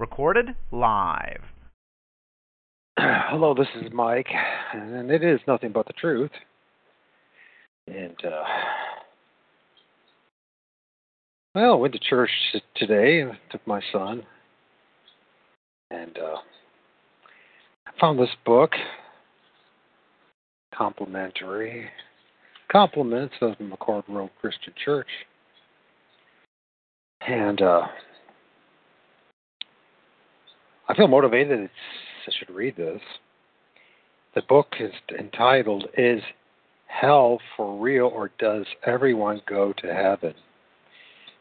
Recorded live. Hello, this is Mike, and it is nothing but the truth. And uh, well, I went to church today. and took my son, and uh, I found this book, complimentary compliments of the McCord Road Christian Church, and uh, I feel motivated. I should read this. The book is entitled "Is Hell for Real or Does Everyone Go to Heaven?"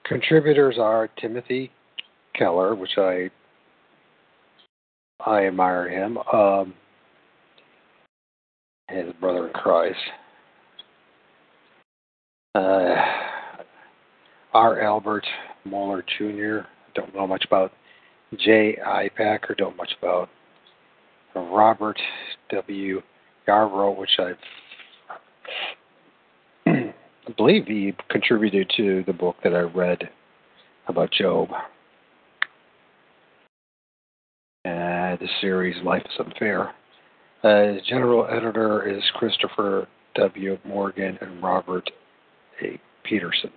Contributors are Timothy Keller, which I I admire him, um, his brother in Christ. Uh, R. Albert Mohler Jr. I don't know much about J. I. Packer. Don't much about Robert W. Yarbrough, which I've I believe he contributed to the book that I read about Job. Uh, the series Life is Unfair. Uh, general editor is Christopher W. Morgan and Robert A. Peterson.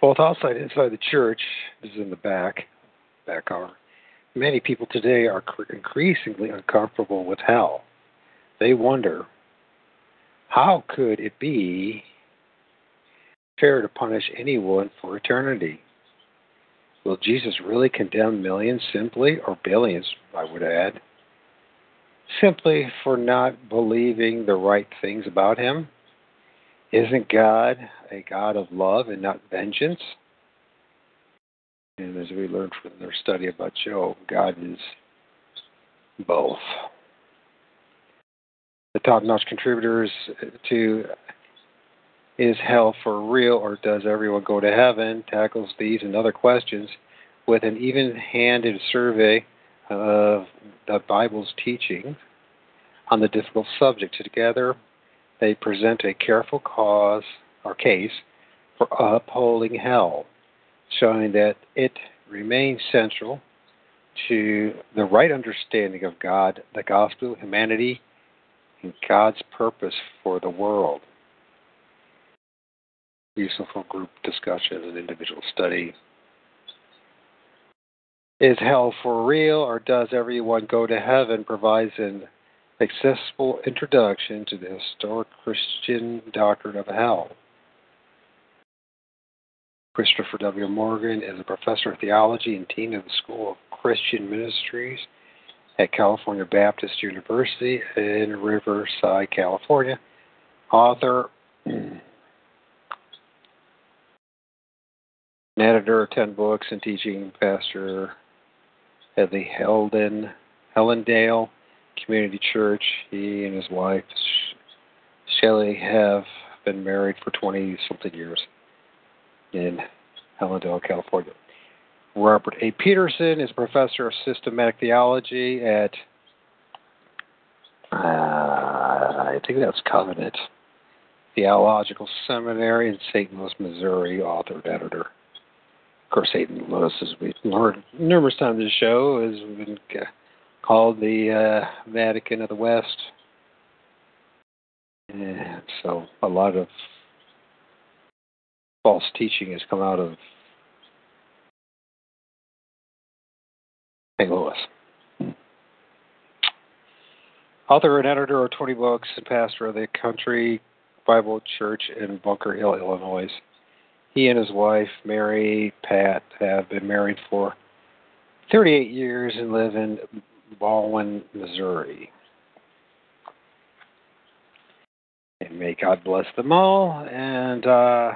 Both outside and inside the church, this is in the back, back cover. Many people today are increasingly uncomfortable with hell they wonder how could it be fair to punish anyone for eternity? Will Jesus really condemn millions simply, or billions, I would add, simply for not believing the right things about him? Isn't God a God of love and not vengeance? And as we learned from their study about Job, God is both the top notch contributors to Is Hell for Real or Does Everyone Go to Heaven tackles these and other questions with an even handed survey of the Bible's teaching on the difficult subject. Together, they present a careful cause or case for upholding hell, showing that it remains central to the right understanding of God, the gospel, humanity, and God's purpose for the world. Useful group discussion and individual study. Is hell for real or does everyone go to heaven provides an accessible introduction to the historic Christian doctrine of hell. Christopher W. Morgan is a professor of theology and dean of the School of Christian Ministries at California Baptist University in Riverside, California. Author, an editor of 10 books and teaching pastor at the Helden, Helendale Community Church. He and his wife, Shelley, have been married for 20 something years in Helendale, California. Robert A. Peterson is professor of systematic theology at, uh, I think that's Covenant Theological Seminary in St. Louis, Missouri, author and editor. Of course, St. Louis, as we've learned numerous times in the show, has been called the uh, Vatican of the West. And so a lot of false teaching has come out of St. Louis. Author and editor of 20 books and pastor of the Country Bible Church in Bunker Hill, Illinois. He and his wife, Mary Pat, have been married for 38 years and live in Baldwin, Missouri. And may God bless them all. And uh,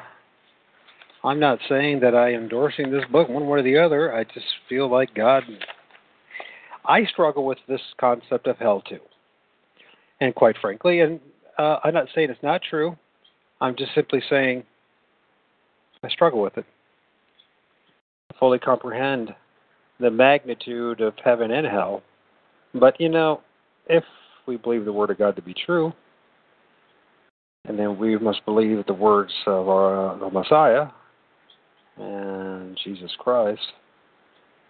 I'm not saying that I am endorsing this book one way or the other. I just feel like God. I struggle with this concept of hell too. And quite frankly, and uh, I'm not saying it's not true. I'm just simply saying I struggle with it. I fully comprehend the magnitude of heaven and hell. But you know, if we believe the Word of God to be true, and then we must believe the words of our the Messiah and Jesus Christ,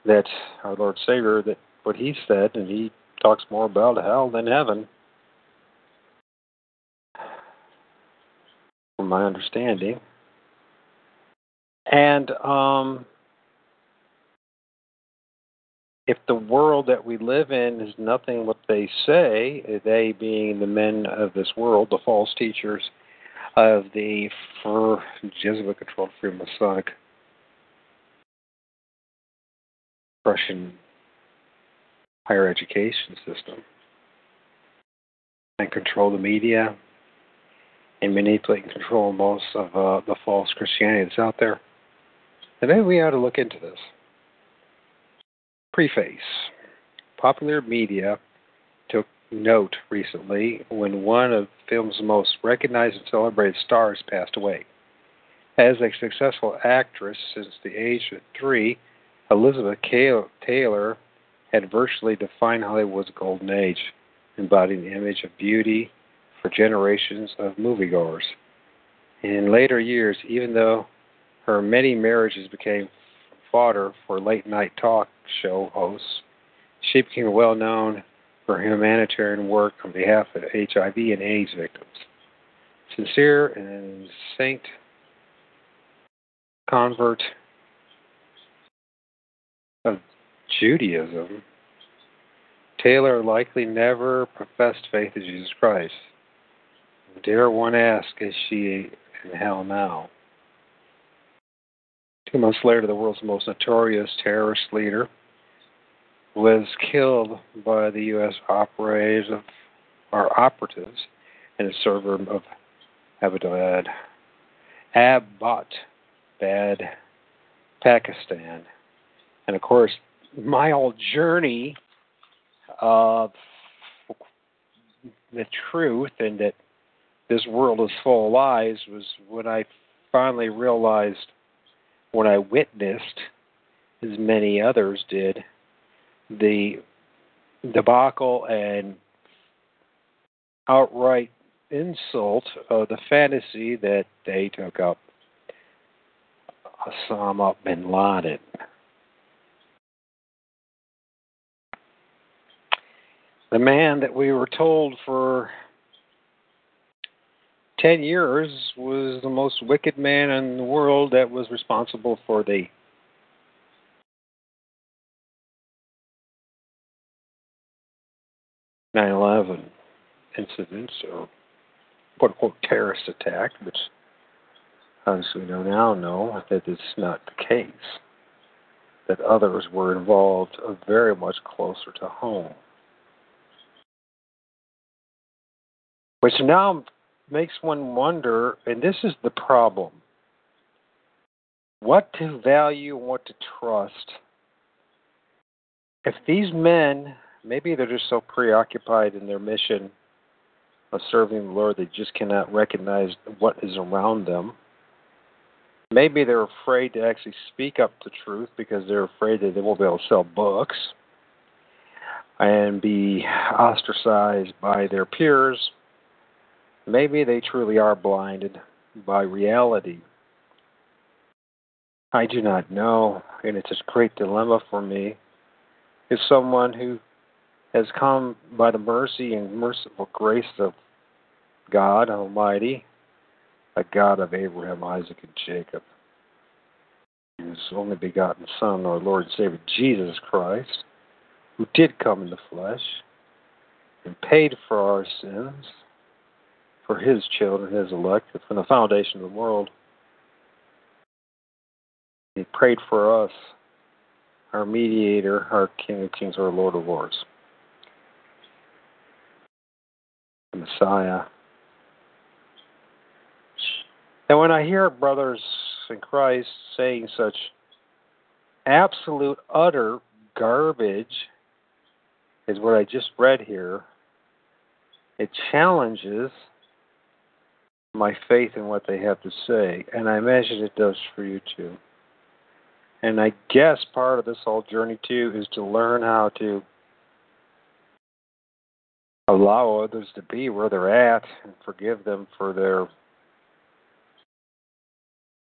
that our Lord Savior, that what He said, and He talks more about hell than heaven. From my understanding, and um, if the world that we live in is nothing what they say, they being the men of this world, the false teachers of the for Jesuit controlled Freemasonic Russian higher education system and control the media and manipulate and control most of uh, the false Christianity that's out there, then maybe we ought to look into this. Preface Popular media took note recently when one of film's most recognized and celebrated stars passed away. As a successful actress since the age of three, Elizabeth Taylor had virtually defined Hollywood's golden age, embodying the image of beauty for generations of moviegoers. In later years, even though her many marriages became fodder for late night talk show hosts. She became well known for humanitarian work on behalf of HIV and AIDS victims. Sincere and saint convert of Judaism, Taylor likely never professed faith in Jesus Christ. Dare one ask, is she in hell now? Two months later, the world's most notorious terrorist leader was killed by the U.S. operators of, or operatives in a server of Abbottabad, Bad, Pakistan. And of course, my whole journey of the truth and that this world is full of lies was when I finally realized when I witnessed, as many others did, the debacle and outright insult of the fantasy that they took up Osama bin Laden. The man that we were told for 10 years was the most wicked man in the world that was responsible for the nine eleven incidents or quote unquote terrorist attack, which obviously we now know that it's not the case. That others were involved very much closer to home. Which now makes one wonder, and this is the problem what to value and what to trust. If these men, maybe they're just so preoccupied in their mission of serving the Lord, they just cannot recognize what is around them. Maybe they're afraid to actually speak up the truth because they're afraid that they won't be able to sell books and be ostracized by their peers Maybe they truly are blinded by reality. I do not know, and it's a great dilemma for me. Is someone who has come by the mercy and merciful grace of God Almighty, a God of Abraham, Isaac, and Jacob, his only begotten Son, our Lord and Savior Jesus Christ, who did come in the flesh and paid for our sins for his children, his elect, from the foundation of the world. He prayed for us, our mediator, our King of Kings, our Lord of Lords. The Messiah, And when I hear brothers in Christ saying such absolute, utter garbage, is what I just read here, it challenges my faith in what they have to say. And I imagine it does for you too. And I guess part of this whole journey too is to learn how to allow others to be where they're at and forgive them for their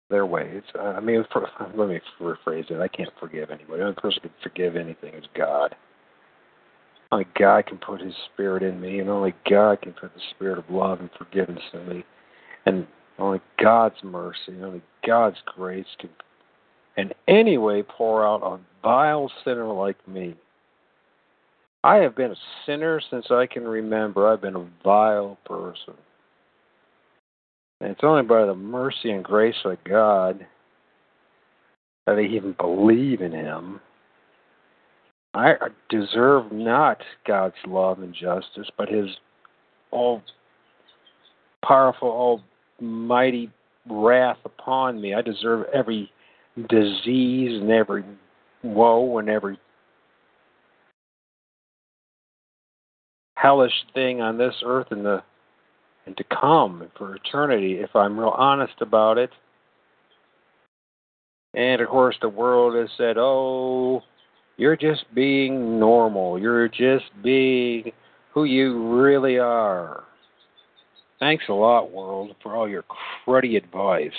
their ways. Uh, I mean, for, let me rephrase it. I can't forgive anybody. The only person who can forgive anything is God. Only God can put His Spirit in me, and only God can put the Spirit of love and forgiveness in me. And only God's mercy, only God's grace can in any way pour out on a vile sinner like me. I have been a sinner since I can remember. I've been a vile person. And it's only by the mercy and grace of God that I even believe in Him. I deserve not God's love and justice, but His all powerful, almighty wrath upon me. I deserve every disease and every woe and every hellish thing on this earth and the and to come for eternity if I'm real honest about it. And of course the world has said, Oh, you're just being normal. You're just being who you really are. Thanks a lot, world, for all your cruddy advice.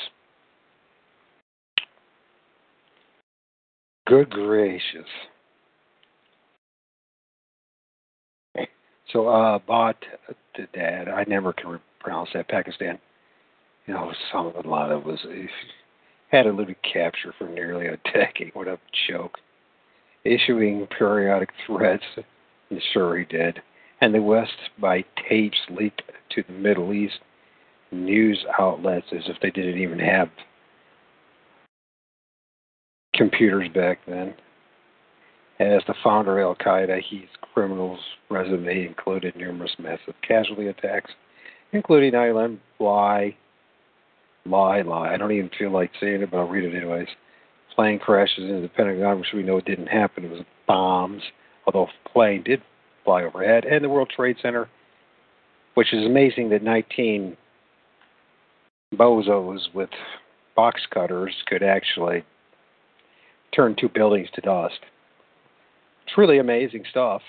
Good gracious. So, uh, bought the dad. I never can pronounce that. Pakistan. You know, some of a lot of was had eluded capture for nearly a decade. What a joke! Issuing periodic threats, sure he did. And the West by tapes leaked to the Middle East news outlets as if they didn't even have computers back then. As the founder of Al Qaeda, his criminal's resume included numerous massive casualty attacks, including Island Lie, Lie, Lie. I don't even feel like saying it, but I'll read it anyways. Plane crashes into the Pentagon, which we know didn't happen. It was bombs, although plane did fly overhead, and the World Trade Center, which is amazing that 19 bozos with box cutters could actually turn two buildings to dust. Truly amazing stuff.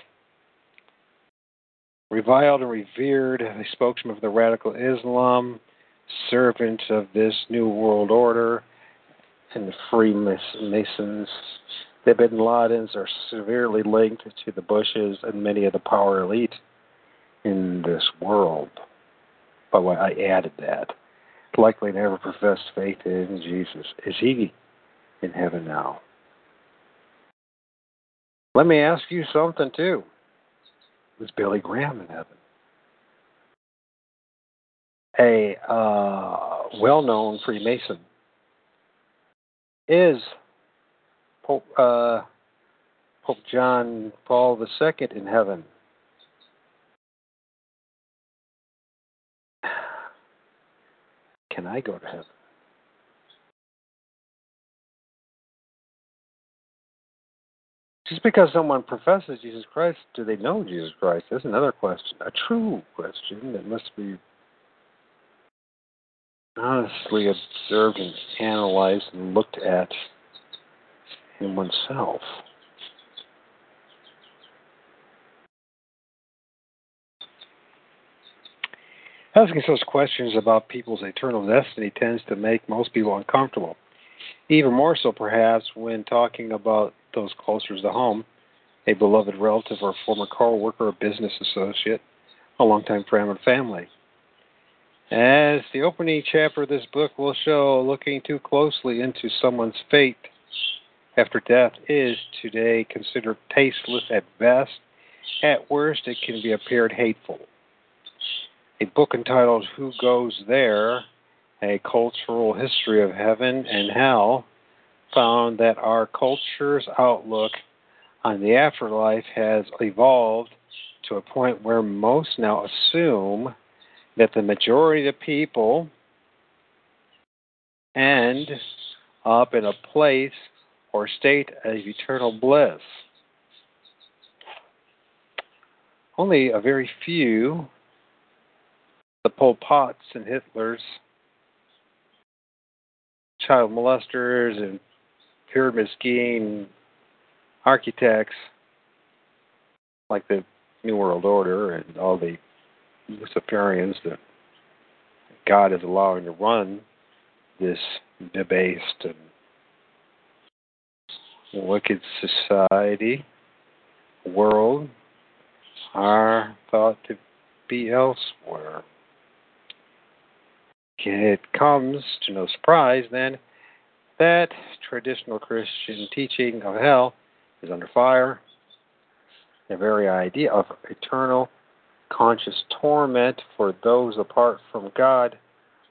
Reviled and revered, a spokesman for the radical Islam, servant of this new world order, and the Freemasons. The Bin Ladens are severely linked to the Bushes and many of the power elite in this world. Way, I added that. Likely never professed faith in Jesus. Is he in heaven now? Let me ask you something too. Was Billy Graham in heaven? A uh, well-known Freemason is Pope uh, Pope John Paul II in heaven. Can I go to heaven? Just because someone professes Jesus Christ, do they know Jesus Christ? That's another question, a true question that must be honestly observed and analyzed and looked at in oneself. Asking such questions about people's eternal destiny tends to make most people uncomfortable. Even more so, perhaps, when talking about those closer to home, a beloved relative or former co-worker or business associate, a longtime friend or family. As the opening chapter of this book will show, looking too closely into someone's fate after death is today considered tasteless at best. At worst, it can be appeared hateful. A book entitled Who Goes There? A Cultural History of Heaven and Hell found that our culture's outlook on the afterlife has evolved to a point where most now assume that the majority of people end up in a place or state of eternal bliss. Only a very few, the Pol Pots and Hitlers, child molesters and pyramid scheme architects like the New World Order and all the Luciferians that God is allowing to run this debased and wicked society, world, are thought to be elsewhere. It comes to no surprise then that traditional Christian teaching of hell is under fire. The very idea of eternal conscious torment for those apart from God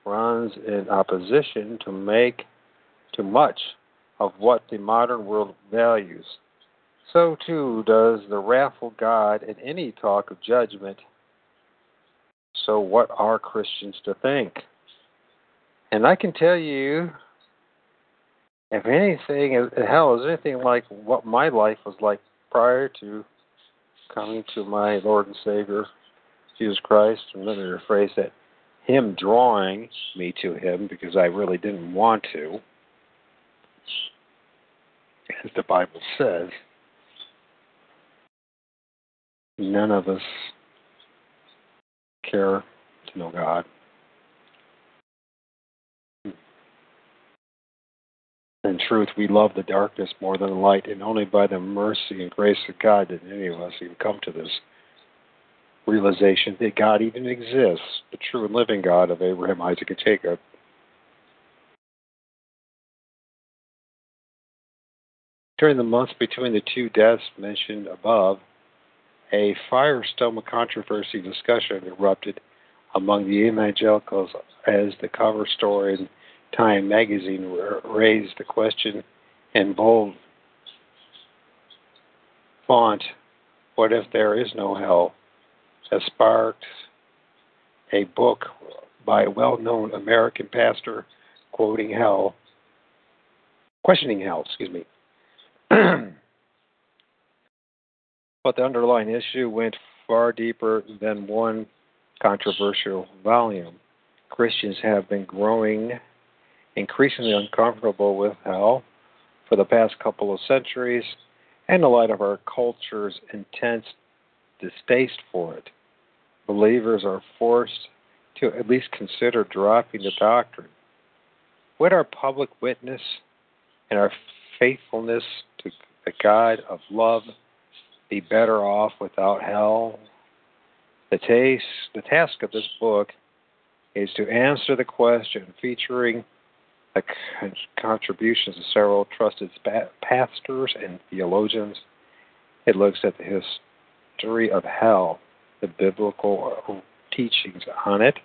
runs in opposition to make too much of what the modern world values. So too does the wrathful God in any talk of judgment. So what are Christians to think? And I can tell you, if anything, hell is anything like what my life was like prior to coming to my Lord and Savior, Jesus Christ, me rephrase that, Him drawing me to Him because I really didn't want to, as the Bible says, none of us care to know God. In truth, we love the darkness more than the light, and only by the mercy and grace of God did any of us even come to this realization that God even exists, the true and living God of Abraham, Isaac, and Jacob. During the months between the two deaths mentioned above, a firestorm of controversy discussion erupted among the evangelicals as the cover story in Time magazine raised the question in bold font What if there is no hell? has sparked a book by a well known American pastor quoting hell, questioning hell, excuse me. but the underlying issue went far deeper than one controversial volume. Christians have been growing increasingly uncomfortable with hell for the past couple of centuries and in the light of our culture's intense distaste for it. Believers are forced to at least consider dropping the doctrine. Would our public witness and our faithfulness to the God of love be better off without hell? The, taste, the task of this book is to answer the question featuring the contributions of several trusted pastors and theologians. It looks at the history of hell, the biblical teachings on it,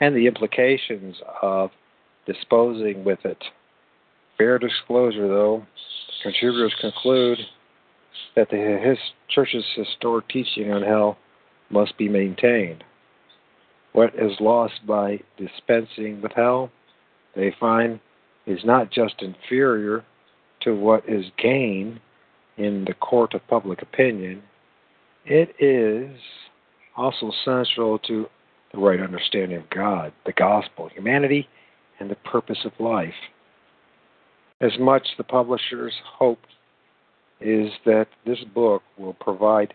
and the implications of disposing with it. Fair disclosure, though, contributors conclude that the his, church's historic teaching on hell must be maintained. What is lost by dispensing with hell they find is not just inferior to what is gained in the court of public opinion, it is also central to the right understanding of God, the gospel, humanity, and the purpose of life. As much the publisher's hope is that this book will provide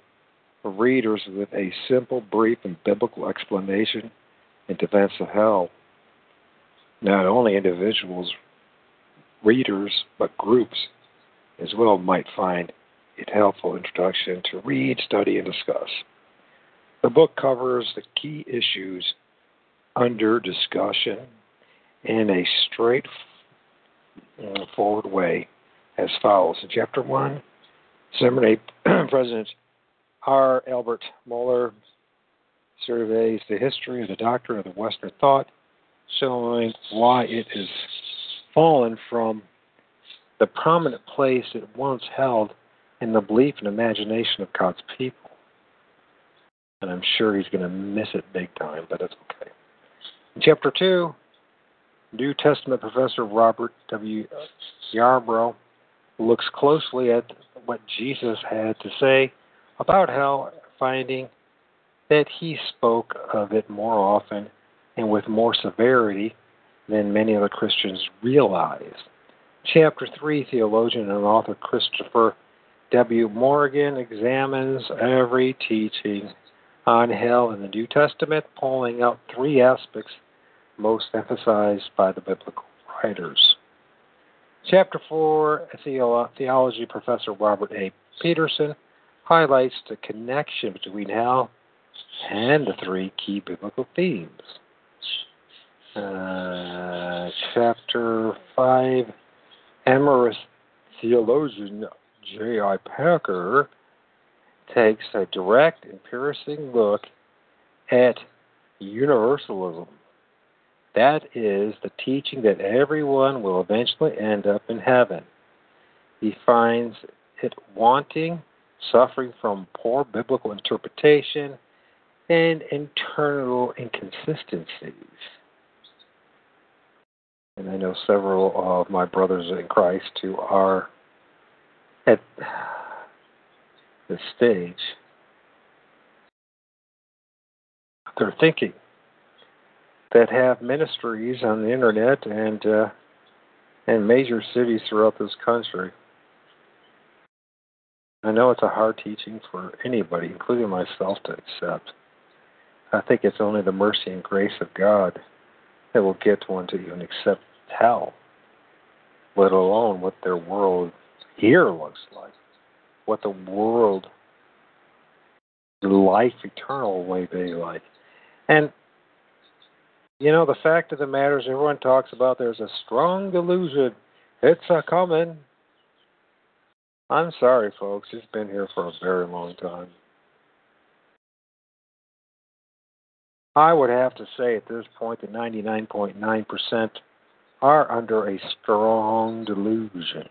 readers with a simple, brief, and biblical explanation in defense of hell not only individuals, readers, but groups as well might find it helpful introduction to read, study, and discuss. The book covers the key issues under discussion in a straightforward way as follows. In Chapter 1, Seminary President R. Albert Mohler surveys the history of the doctrine of the Western thought showing why it has fallen from the prominent place it once held in the belief and imagination of God's people. And I'm sure he's going to miss it big time, but that's okay. In chapter 2, New Testament professor Robert W. Yarbrough looks closely at what Jesus had to say about hell, finding that he spoke of it more often and with more severity than many other Christians realize. Chapter 3, theologian and author Christopher W. Morgan examines every teaching on hell in the New Testament, pulling out three aspects most emphasized by the biblical writers. Chapter 4, theology professor Robert A. Peterson highlights the connection between hell and the three key biblical themes. Uh, chapter 5, Emorist theologian J.I. Packer takes a direct and piercing look at universalism. That is the teaching that everyone will eventually end up in heaven. He finds it wanting, suffering from poor biblical interpretation, and internal inconsistencies and I know several of my brothers in Christ who are at this stage. They're thinking that have ministries on the internet and uh, and major cities throughout this country. I know it's a hard teaching for anybody, including myself, to accept. I think it's only the mercy and grace of God that will get one to even accept hell, let alone what their world here looks like, what the world life eternal may be like. And you know, the fact of the matter is everyone talks about there's a strong delusion. It's a coming. I'm sorry, folks. It's been here for a very long time. I would have to say at this point that 99.9% are under a strong delusion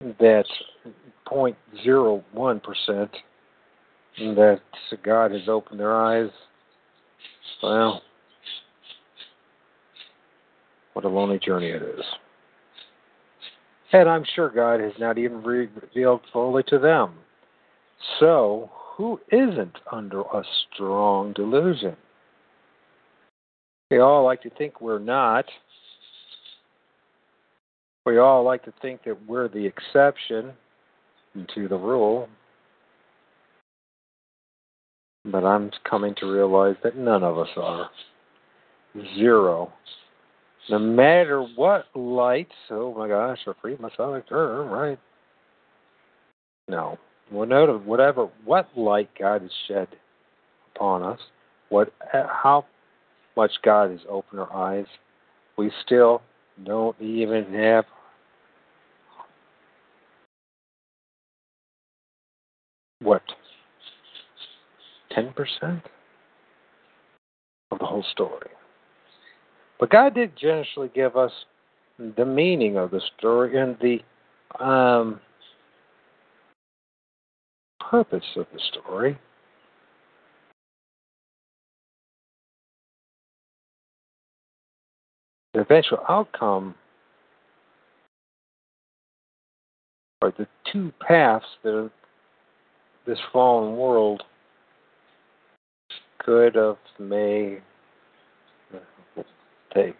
that 0.01% that God has opened their eyes. Well, what a lonely journey it is. And I'm sure God has not even revealed fully to them. So, who isn't under a strong delusion? We all like to think we're not. We all like to think that we're the exception to the rule. But I'm coming to realize that none of us are. Zero. No matter what light, oh my gosh, I freed myself term, right? No. Whatever, whatever, what light God has shed upon us, what, how much God has opened our eyes, we still don't even have what 10% of the whole story. But God did generously give us the meaning of the story and the um, purpose of the story. the eventual outcome are the two paths that this fallen world could of may take.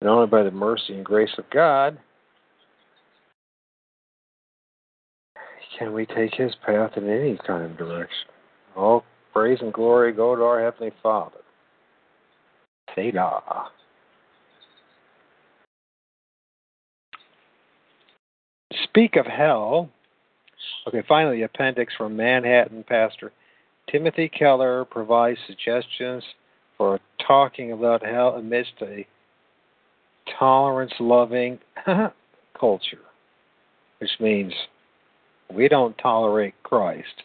And only by the mercy and grace of God can we take his path in any kind of direction. All praise and glory go to our Heavenly Father. Selah. Speak of hell. Okay, finally, appendix from Manhattan pastor Timothy Keller provides suggestions for talking about hell amidst a tolerance loving culture, which means we don't tolerate Christ,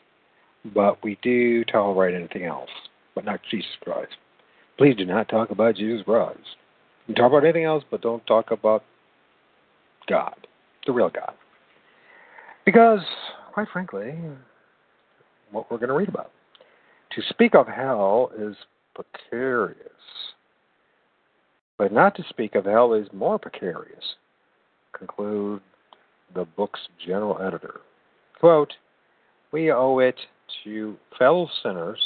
but we do tolerate anything else, but not Jesus Christ. Please do not talk about Jesus Christ. You can talk about anything else, but don't talk about God, the real God. Because, quite frankly, what we're going to read about. To speak of hell is precarious. But not to speak of hell is more precarious, conclude the book's general editor. Quote, we owe it to fellow sinners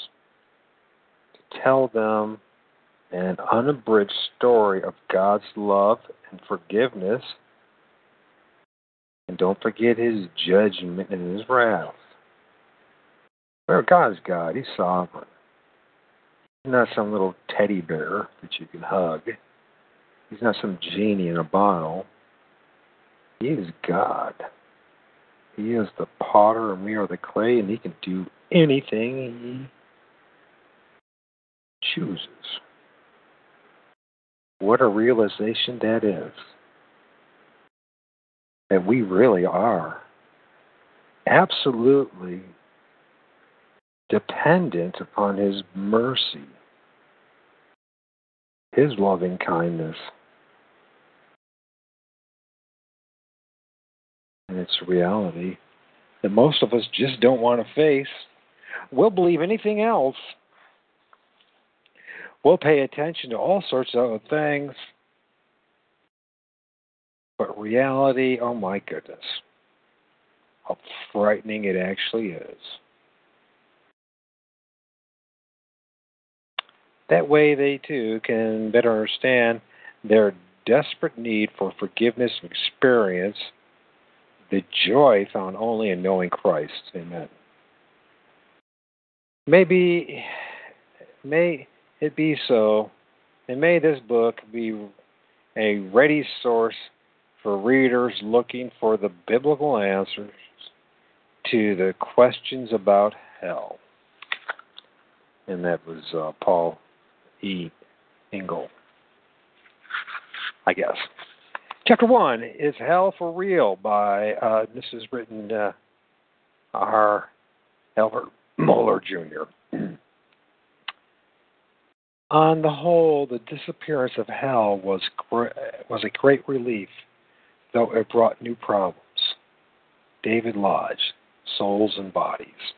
to tell them an unabridged story of God's love and forgiveness. And don't forget his judgment and his wrath. Well, God is God. He's sovereign. He's not some little teddy bear that you can hug. He's not some genie in a bottle. He is God. He is the potter and we are the clay, and he can do anything he chooses. What a realization that is. That we really are absolutely dependent upon His mercy, His loving kindness. And it's a reality that most of us just don't want to face. We'll believe anything else We'll pay attention to all sorts of other things. But reality, oh my goodness, how frightening it actually is. That way, they too can better understand their desperate need for forgiveness and experience the joy found only in knowing Christ. Amen. Maybe, may it be so, and may this book be a ready source for readers looking for the biblical answers to the questions about hell. And that was uh, Paul E. Engel, I guess. Chapter 1 is Hell for Real by, uh, this is written uh, R. Albert Mohler Jr. On the whole, the disappearance of hell was was a great relief, though it brought new problems. David Lodge, Souls and Bodies.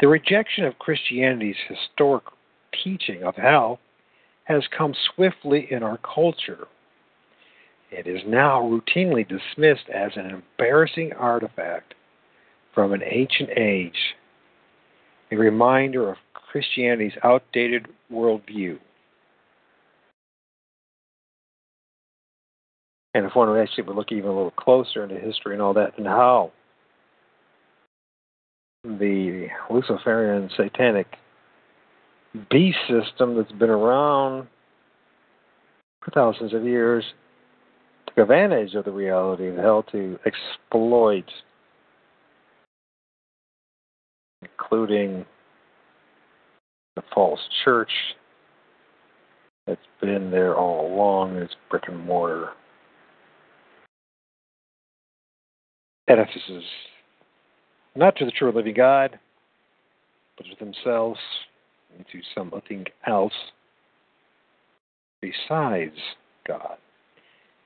The rejection of Christianity's historic teaching of hell has come swiftly in our culture. It is now routinely dismissed as an embarrassing artifact from an ancient age, a reminder of Christianity's outdated worldview. And if one actually would look even a little closer into history and all that, and how the Luciferian satanic beast system that's been around for thousands of years took advantage of the reality of hell to exploit, including the false church that's been there all along, it's brick and mortar. Edifices, not to the true living God, but to themselves and to something else besides God.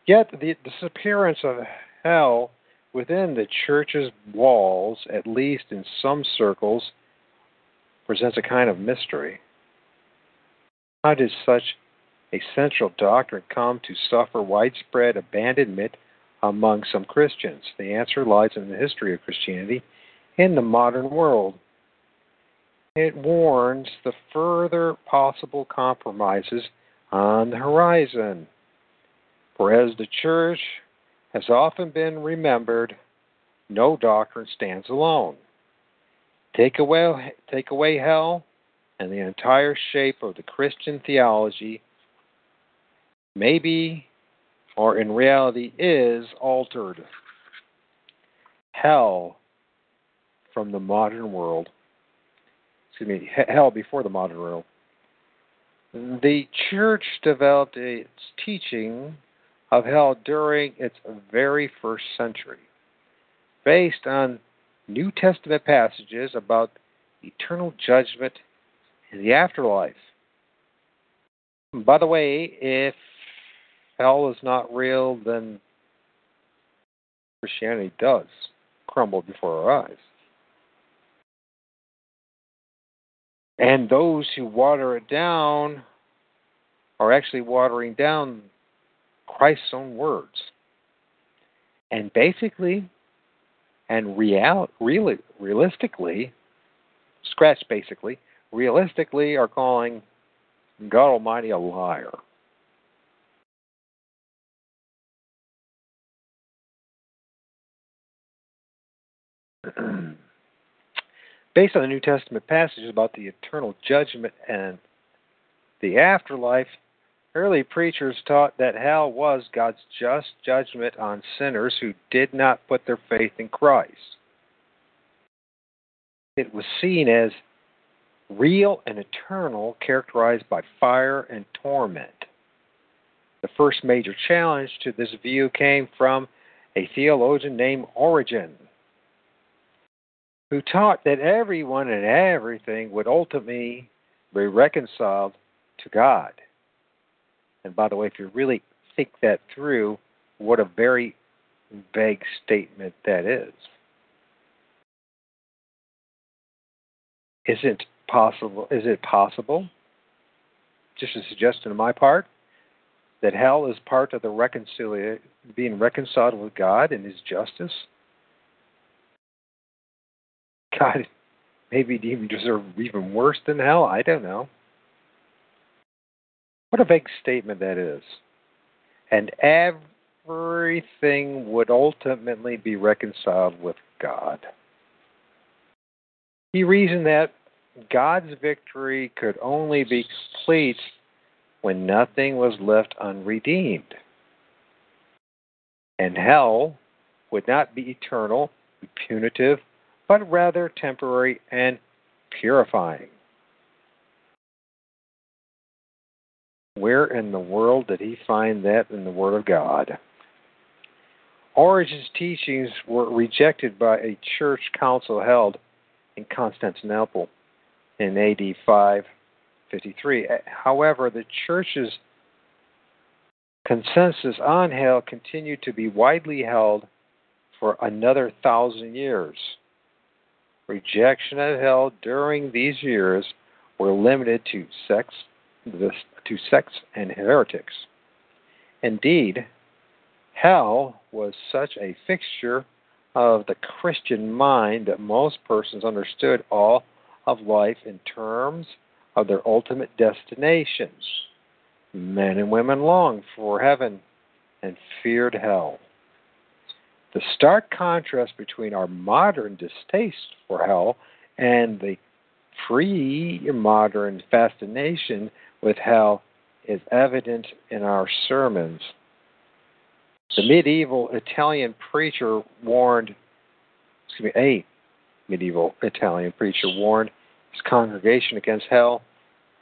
Yet the disappearance of hell within the church's walls, at least in some circles, presents a kind of mystery. How did such a central doctrine come to suffer widespread abandonment among some Christians? The answer lies in the history of Christianity in the modern world. It warns the further possible compromises on the horizon. For as the church has often been remembered, no doctrine stands alone. Take away, take away hell, and the entire shape of the Christian theology may be, or in reality is, altered. Hell from the modern world, excuse me, hell before the modern world. The church developed its teaching of hell during its very first century, based on New Testament passages about eternal judgment and the afterlife. By the way, if hell is not real, then Christianity does crumble before our eyes. And those who water it down are actually watering down Christ's own words. And basically, and real, real, realistically, scratch basically, realistically are calling God Almighty a liar. Based on the New Testament passages about the eternal judgment and the afterlife, early preachers taught that hell was God's just judgment on sinners who did not put their faith in Christ. It was seen as real and eternal, characterized by fire and torment. The first major challenge to this view came from a theologian named Origen, who taught that everyone and everything would ultimately be reconciled to God. And by the way, if you really think that through, what a very vague statement that is. Is it possible? Is it possible? Just a suggestion on my part that hell is part of the reconciliation, being reconciled with God and His justice. God, maybe even deserve even worse than hell. I don't know. What a vague statement that is. And everything would ultimately be reconciled with God. He reasoned that God's victory could only be complete when nothing was left unredeemed. And hell would not be eternal, punitive, but rather temporary and purifying. Where in the world did he find that in the Word of God? Origen's teachings were rejected by a church council held in Constantinople in AD 553. However, the church's consensus on hell continued to be widely held for another thousand years. Rejection of hell during these years were limited to sex, to sects and heretics. Indeed, hell was such a fixture of the Christian mind that most persons understood all of life in terms of their ultimate destinations. Men and women longed for heaven and feared hell. The stark contrast between our modern distaste for hell and the pre modern fascination with hell is evident in our sermons. The medieval Italian preacher warned, excuse me, a medieval Italian preacher warned his congregation against hell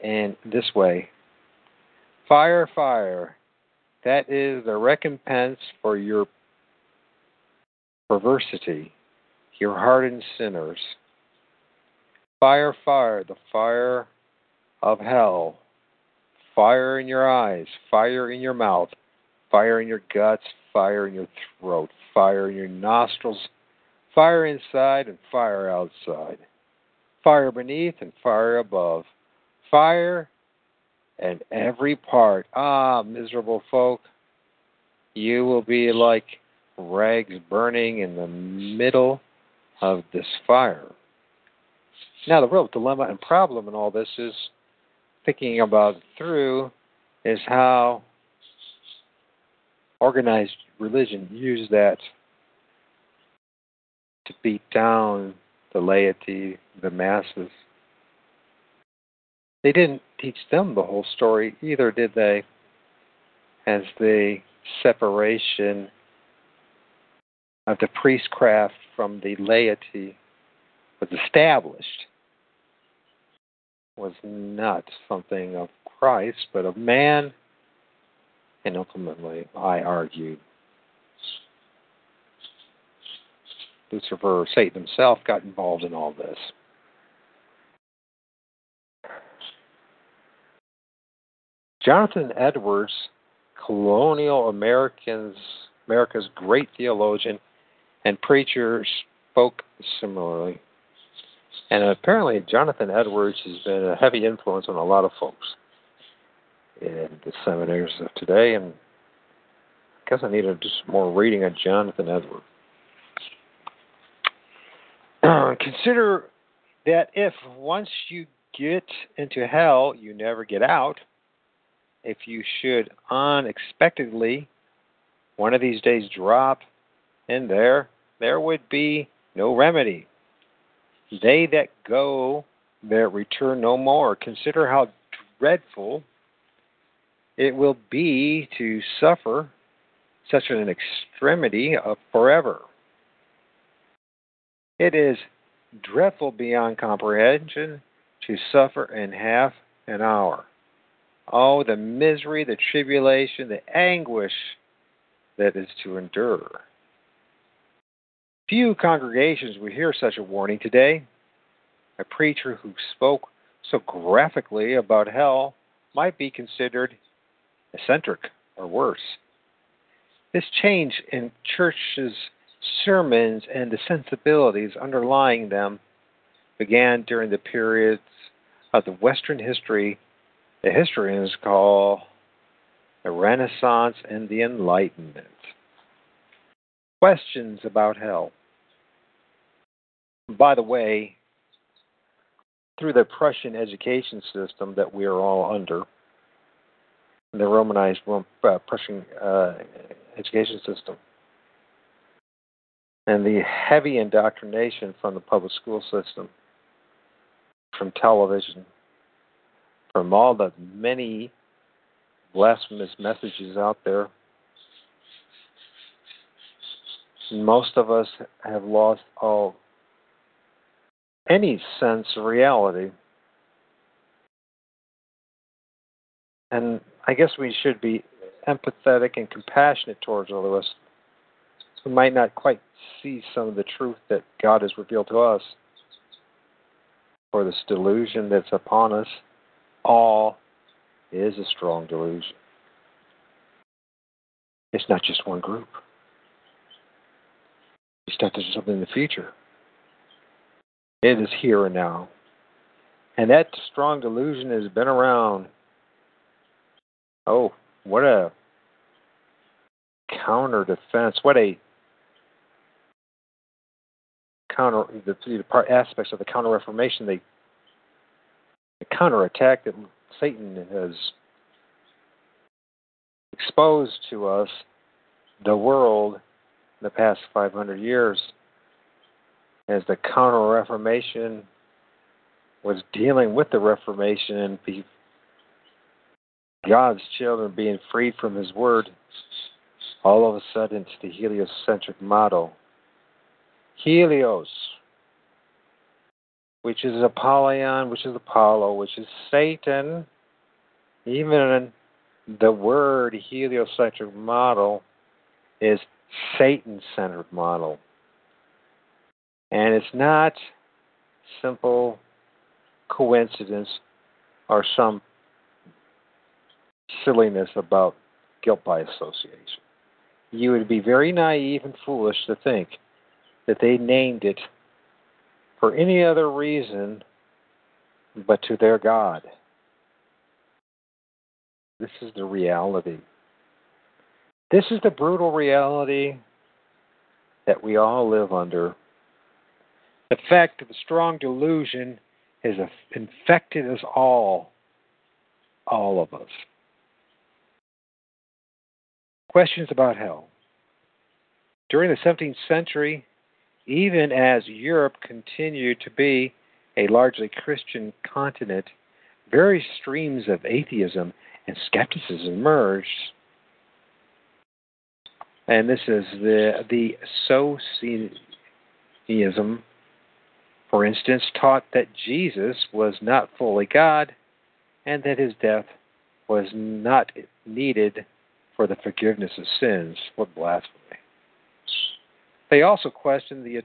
in this way Fire, fire, that is the recompense for your perversity, your hardened sinners. Fire, fire, the fire of hell. Fire in your eyes, fire in your mouth, fire in your guts, fire in your throat, fire in your nostrils, fire inside and fire outside, fire beneath and fire above, fire and every part. Ah, miserable folk, you will be like rags burning in the middle of this fire. Now, the real dilemma and problem in all this is thinking about through is how organized religion used that to beat down the laity, the masses. They didn't teach them the whole story either, did they? As the separation of the priestcraft from the laity was established was not something of Christ, but of man, and ultimately, I argued, Lucifer, Satan himself, got involved in all this. Jonathan Edwards, colonial Americans, America's great theologian and preacher, spoke similarly. And apparently, Jonathan Edwards has been a heavy influence on a lot of folks in the seminaries of today. And I guess I need to do some more reading on Jonathan Edwards. Consider that if once you get into hell, you never get out, if you should unexpectedly one of these days drop in there, there would be no remedy. They that go there return no more. Consider how dreadful it will be to suffer such an extremity of forever. It is dreadful beyond comprehension to suffer in half an hour. Oh, the misery, the tribulation, the anguish that is to endure. Few congregations would hear such a warning today. A preacher who spoke so graphically about hell might be considered eccentric or worse. This change in churches' sermons and the sensibilities underlying them began during the periods of the Western history the historians call the Renaissance and the Enlightenment. Questions about hell. By the way, through the Prussian education system that we are all under, the Romanized uh, Prussian uh, education system, and the heavy indoctrination from the public school system, from television, from all the many blasphemous messages out there. Most of us have lost all any sense of reality. And I guess we should be empathetic and compassionate towards all of us who might not quite see some of the truth that God has revealed to us, or this delusion that's upon us all is a strong delusion. It's not just one group. It's not just something in the future. It is here and now. And that strong delusion has been around. Oh, what a counter defense. What a counter the, the part aspects of the counter reformation they the counterattack that Satan has exposed to us, the world, in the past 500 years, as the Counter Reformation was dealing with the Reformation and be, God's children being freed from His Word, all of a sudden it's the heliocentric model. Helios, which is Apollyon, which is Apollo, which is Satan. Even the word heliocentric model is Satan centered model. And it's not simple coincidence or some silliness about guilt by association. You would be very naive and foolish to think that they named it for any other reason but to their God. This is the reality. This is the brutal reality that we all live under. The fact of a strong delusion has infected us all, all of us. Questions about hell. During the 17th century, even as Europe continued to be a largely Christian continent, various streams of atheism and skepticism emerged. And this is the the Socinianism, for instance, taught that Jesus was not fully God and that his death was not needed for the forgiveness of sins. What blasphemy. They also questioned the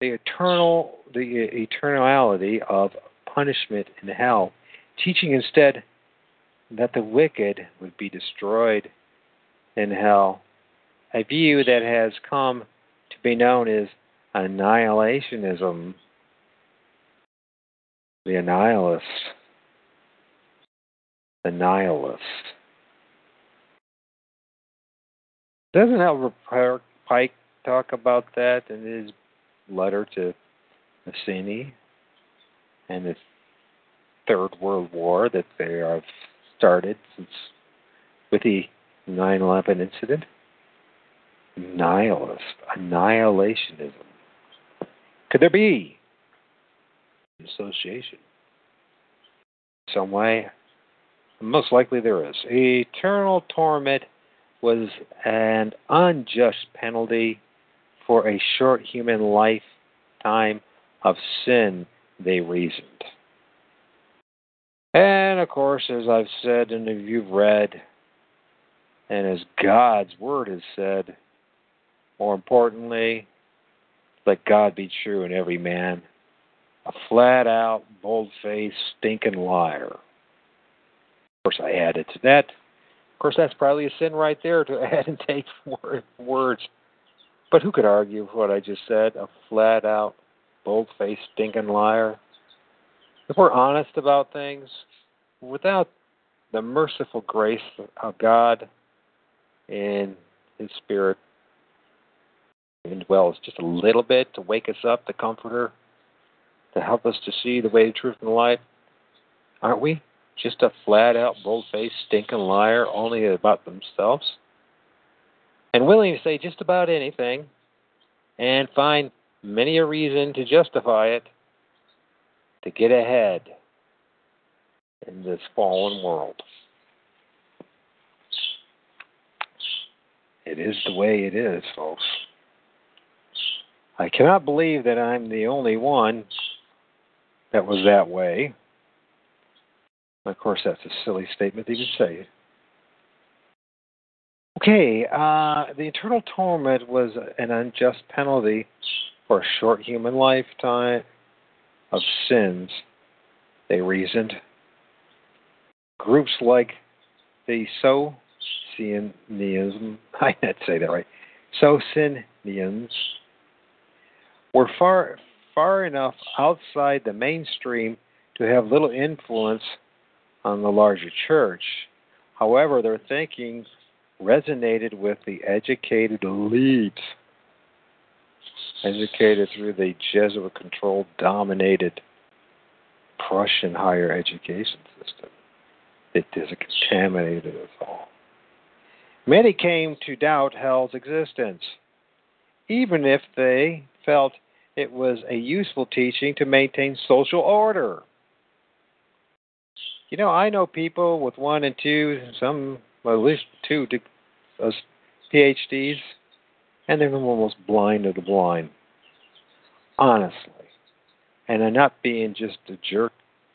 the eternal the eternality of punishment in hell, teaching instead that the wicked would be destroyed in hell, a view that has come to be known as annihilationism. The nihilist. The nihilist. Doesn't Albert Pike talk about that in his letter to Mazzini and the Third World War that they have started since with the 9/11 incident? Nihilist, annihilationism. Could there be an association? Some way? Most likely there is. Eternal torment was an unjust penalty for a short human lifetime of sin, they reasoned. And of course, as I've said and if you've read, and as God's word has said, more importantly, let God be true and every man a flat out, bold faced, stinking liar. Of course, I added to that. Of course, that's probably a sin right there to add and take words. But who could argue with what I just said? A flat out, bold faced, stinking liar. If we're honest about things, without the merciful grace of God and His Spirit indwells just a little bit to wake us up, the Comforter, to help us to see the way, the truth, and the light, aren't we? Just a flat out, bold faced, stinking liar only about themselves? And willing to say just about anything and find many a reason to justify it to get ahead in this fallen world. It is the way it is, folks. I cannot believe that I'm the only one that was that way. Of course, that's a silly statement to even say. Okay, uh, the eternal torment was an unjust penalty for a short human lifetime of sins, they reasoned. Groups like the Socinianism, I can't say that right, Socinians, were far far enough outside the mainstream to have little influence on the larger church. However, their thinking resonated with the educated elite, educated through the Jesuit controlled, dominated Prussian higher education system. It contaminated us all. Many came to doubt hell's existence, even if they felt it was a useful teaching to maintain social order. You know, I know people with one and two, some well, at least two uh, PhDs, and they're almost blind of the blind. Honestly, and I'm not being just a jerk,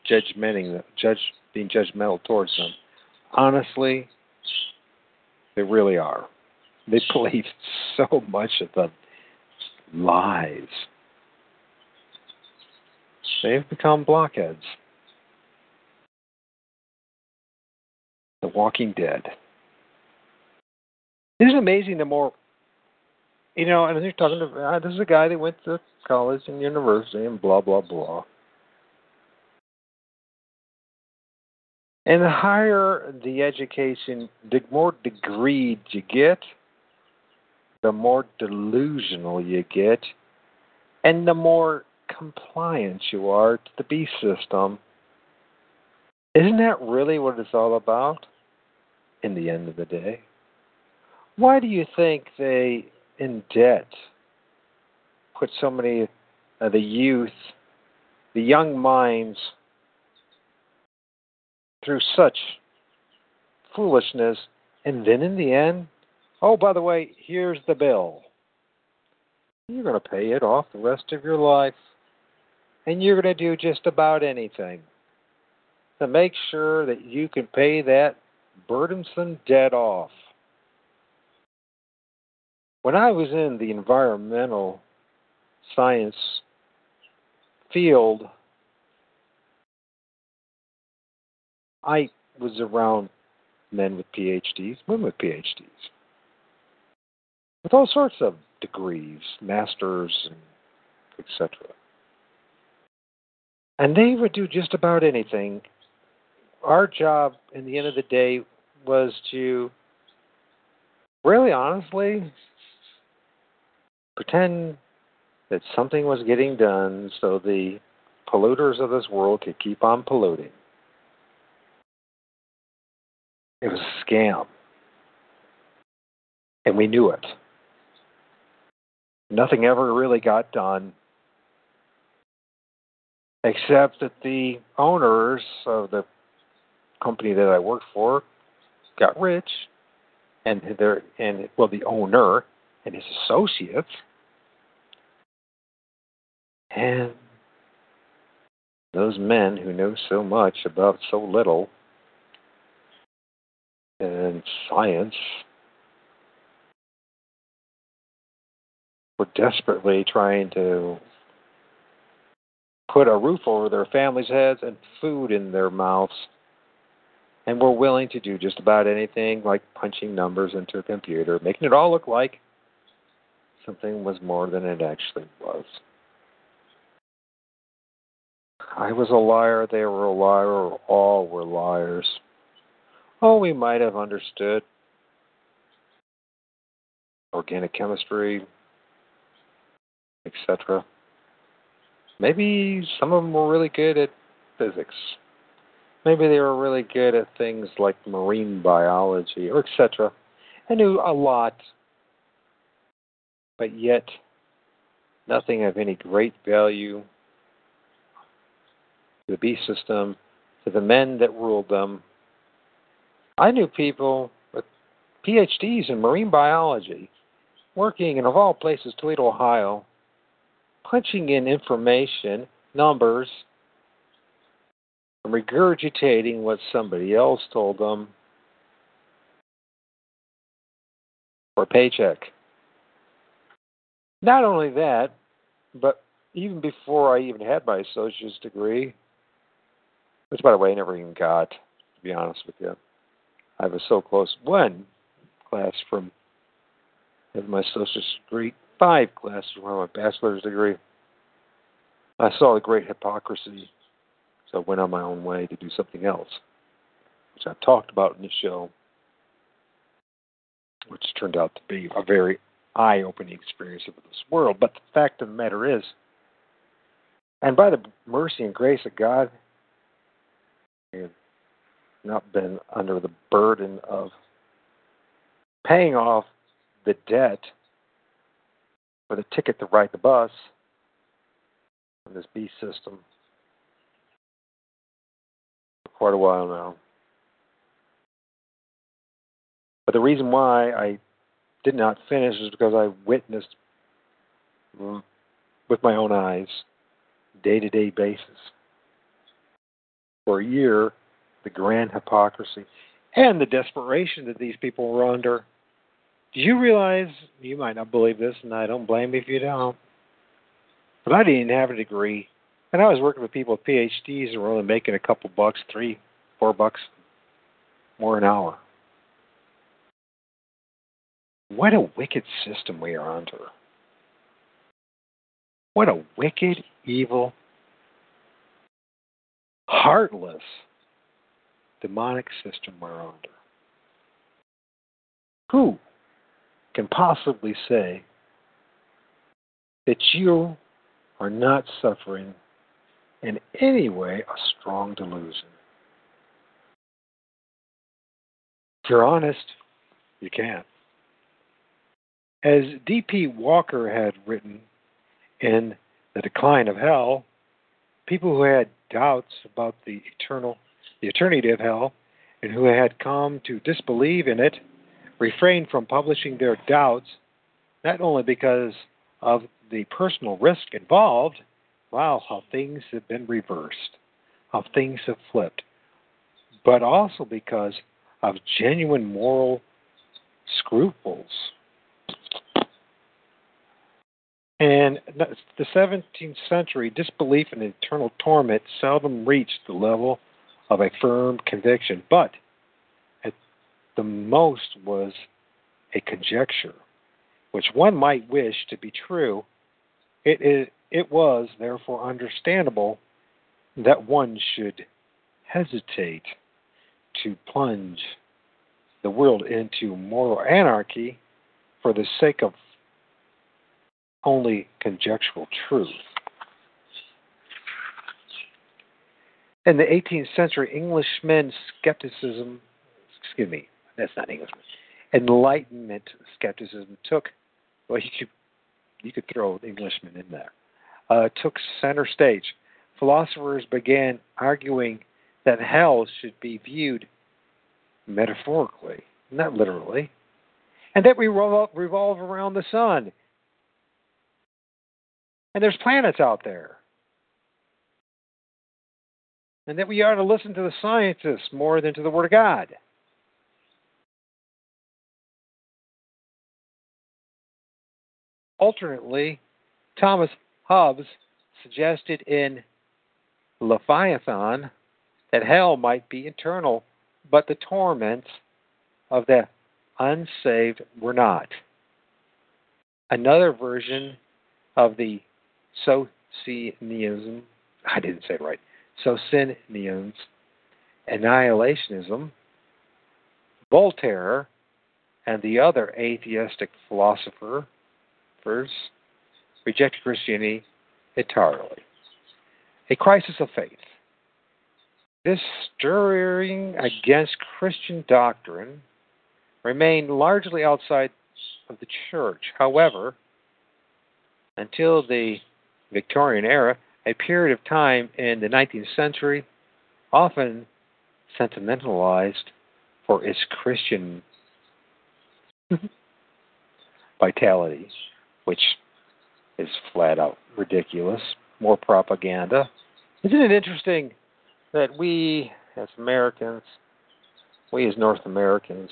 judgmenting, judge, being judgmental towards them. Honestly, they really are. They believe so much of the lies They've become blockheads. The Walking Dead. It amazing the more, you know, and you're talking to, uh, this is a guy that went to college and university and blah, blah, blah. And the higher the education, the more degreed you get, the more delusional you get, and the more compliant you are to the beast system. Isn't that really what it's all about in the end of the day? Why do you think they, in debt, put so many of the youth, the young minds, through such foolishness, and then in the end, oh, by the way, here's the bill. You're going to pay it off the rest of your life and you're going to do just about anything to make sure that you can pay that burdensome debt off. When I was in the environmental science field, I was around men with PhDs, women with PhDs, with all sorts of degrees, masters, etc. And they would do just about anything. Our job, in the end of the day, was to really honestly pretend that something was getting done so the polluters of this world could keep on polluting. It was a scam. And we knew it. Nothing ever really got done except that the owners of the company that I worked for got rich and their and well the owner and his associates and those men who know so much about so little and science were desperately trying to put a roof over their families' heads and food in their mouths and were willing to do just about anything like punching numbers into a computer, making it all look like something was more than it actually was. I was a liar, they were a liar, all were liars. Oh, we might have understood organic chemistry, etc. Maybe some of them were really good at physics. Maybe they were really good at things like marine biology or etc. I knew a lot, but yet nothing of any great value to the beast system, to the men that ruled them. I knew people with PhDs in marine biology working in, of all places, Toledo, Ohio, punching in information, numbers, and regurgitating what somebody else told them for a paycheck. Not only that, but even before I even had my associate's degree, which, by the way, I never even got, to be honest with you. I was so close one class from having my associate's degree, five classes from my bachelor's degree. I saw the great hypocrisy, so I went on my own way to do something else, which I've talked about in the show, which turned out to be a very eye opening experience of this world. But the fact of the matter is, and by the mercy and grace of God, I have not been under the burden of paying off the debt for the ticket to ride the bus on this B system for quite a while now. But the reason why I did not finish is because I witnessed with my own eyes, day to day basis, for a year, the grand hypocrisy and the desperation that these people were under. Do you realize, you might not believe this, and I don't blame you if you don't, but I didn't have a degree. And I was working with people with PhDs and were only making a couple bucks, three, four bucks more an hour. What a wicked system we are under. What a wicked, evil, heartless, demonic system we're under. Who can possibly say that you are not suffering in any way a strong delusion. If you're honest, you can't. As D.P. Walker had written in The Decline of Hell, people who had doubts about the eternal the eternity of hell and who had come to disbelieve in it refrained from publishing their doubts not only because of the personal risk involved, wow, how things have been reversed, how things have flipped, but also because of genuine moral scruples. And the 17th century, disbelief in eternal torment seldom reached the level of a firm conviction, but the most was a conjecture, which one might wish to be true it, was therefore understandable that one should hesitate to plunge the world into moral anarchy for the sake of only conjectural truth. In the 18th century, Englishmen's skepticism, excuse me, that's not Englishman, Enlightenment skepticism took, well, you could, you could throw Englishman in there, uh, took center stage. Philosophers began arguing that hell should be viewed metaphorically, not literally, and that we revolve, revolve around the sun. And there's planets out there. And that we ought to listen to the scientists more than to the Word of God. Alternately, Thomas Hobbes suggested in Leviathan that hell might be eternal, but the torments of the unsaved were not. Another version of the Socinianism, I didn't say it right, Socinians, annihilationism, Voltaire, and the other atheistic philosophers rejected Christianity entirely. A crisis of faith. This stirring against Christian doctrine remained largely outside of the church. However, until the Victorian era, a period of time in the 19th century, often sentimentalized for its Christian vitality, which is flat out ridiculous. More propaganda. Isn't it interesting that we as Americans, we as North Americans,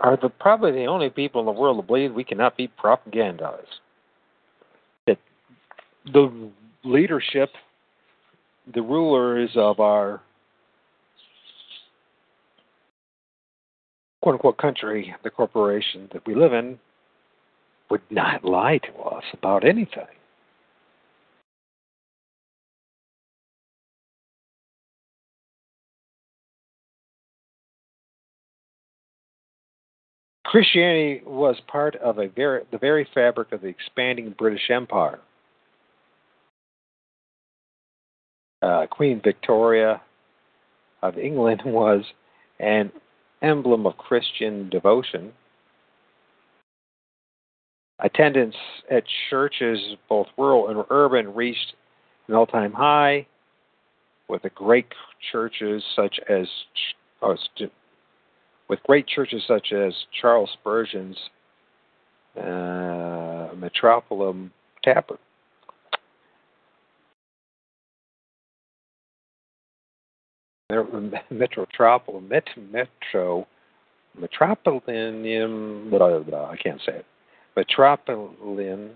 are the probably the only people in the world that believe we cannot be propagandized. That the leadership, the rulers of our quote unquote country, the corporation that we live in, would not lie to us about anything. Christianity was part of very, the very fabric of the expanding British Empire. Uh, Queen Victoria of England was an emblem of Christian devotion. Attendance at churches, both rural and urban, reached an all time high, with great churches such as oh, with great churches such as Charles Spurgeon's uh, Metropolitan Tapper. Metropolitan Met, Metro Metropolitan blah, blah, I can't say it. Metropolitan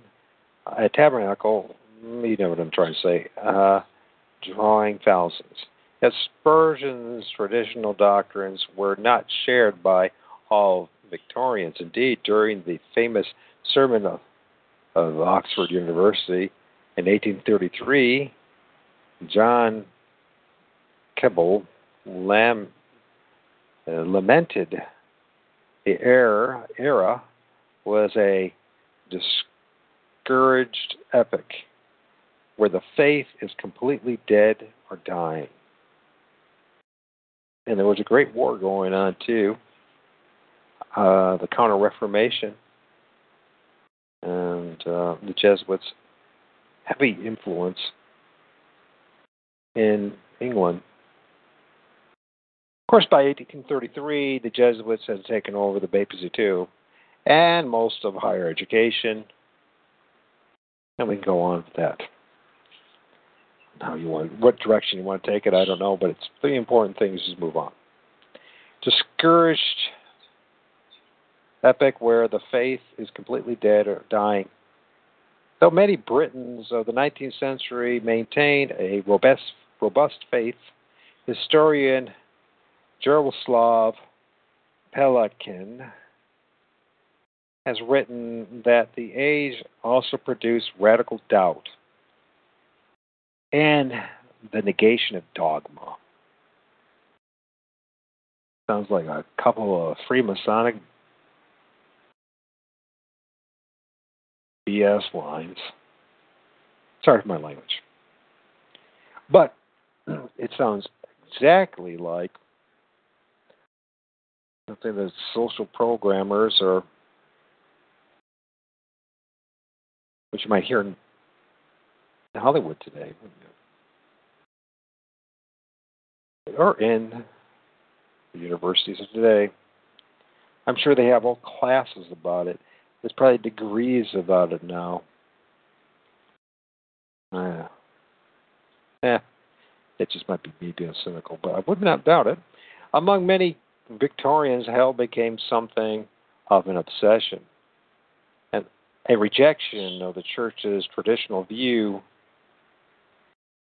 a tabernacle, you know what I'm trying to say, uh, drawing thousands that Spurgeon's traditional doctrines were not shared by all Victorians. Indeed, during the famous sermon of, of Oxford University in 1833, John Keble lam, uh, lamented the era, era was a discouraged epoch where the faith is completely dead or dying and there was a great war going on too. Uh, the Counter Reformation and uh, the Jesuits heavy influence in England. Of course, by 1833, the Jesuits had taken over the papacy too, and most of higher education. And we can go on with that how you want, what direction you want to take it, I don't know, but it's the important thing is just move on. Discouraged epic where the faith is completely dead or dying. Though many Britons of the 19th century maintained a robust, robust faith, historian Jaroslav Pelikan has written that the age also produced radical doubt and the negation of dogma. Sounds like a couple of Freemasonic BS lines. Sorry for my language. But it sounds exactly like something that social programmers or which you might hear in Hollywood today or in the universities of today. I'm sure they have whole classes about it. There's probably degrees about it now. Uh, eh, it just might be me being cynical, but I would not doubt it. Among many Victorians, hell became something of an obsession a rejection of the church's traditional view.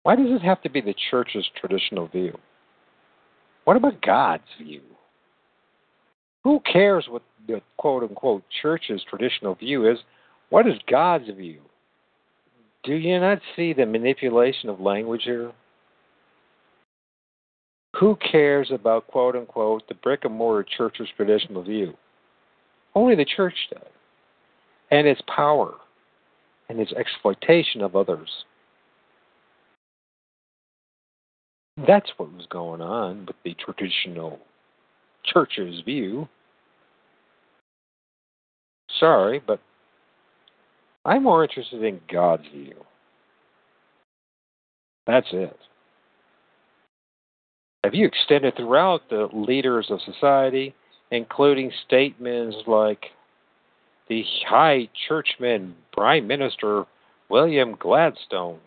Why does it have to be the church's traditional view? What about God's view? Who cares what the quote unquote church's traditional view is? What is God's view? Do you not see the manipulation of language here? Who cares about quote unquote the brick and mortar church's traditional view? Only the church does. And its power and its exploitation of others. That's what was going on with the traditional church's view. Sorry, but I'm more interested in God's view. That's it. Have you extended throughout the leaders of society, including statements like the High Churchman Prime Minister William Gladstone,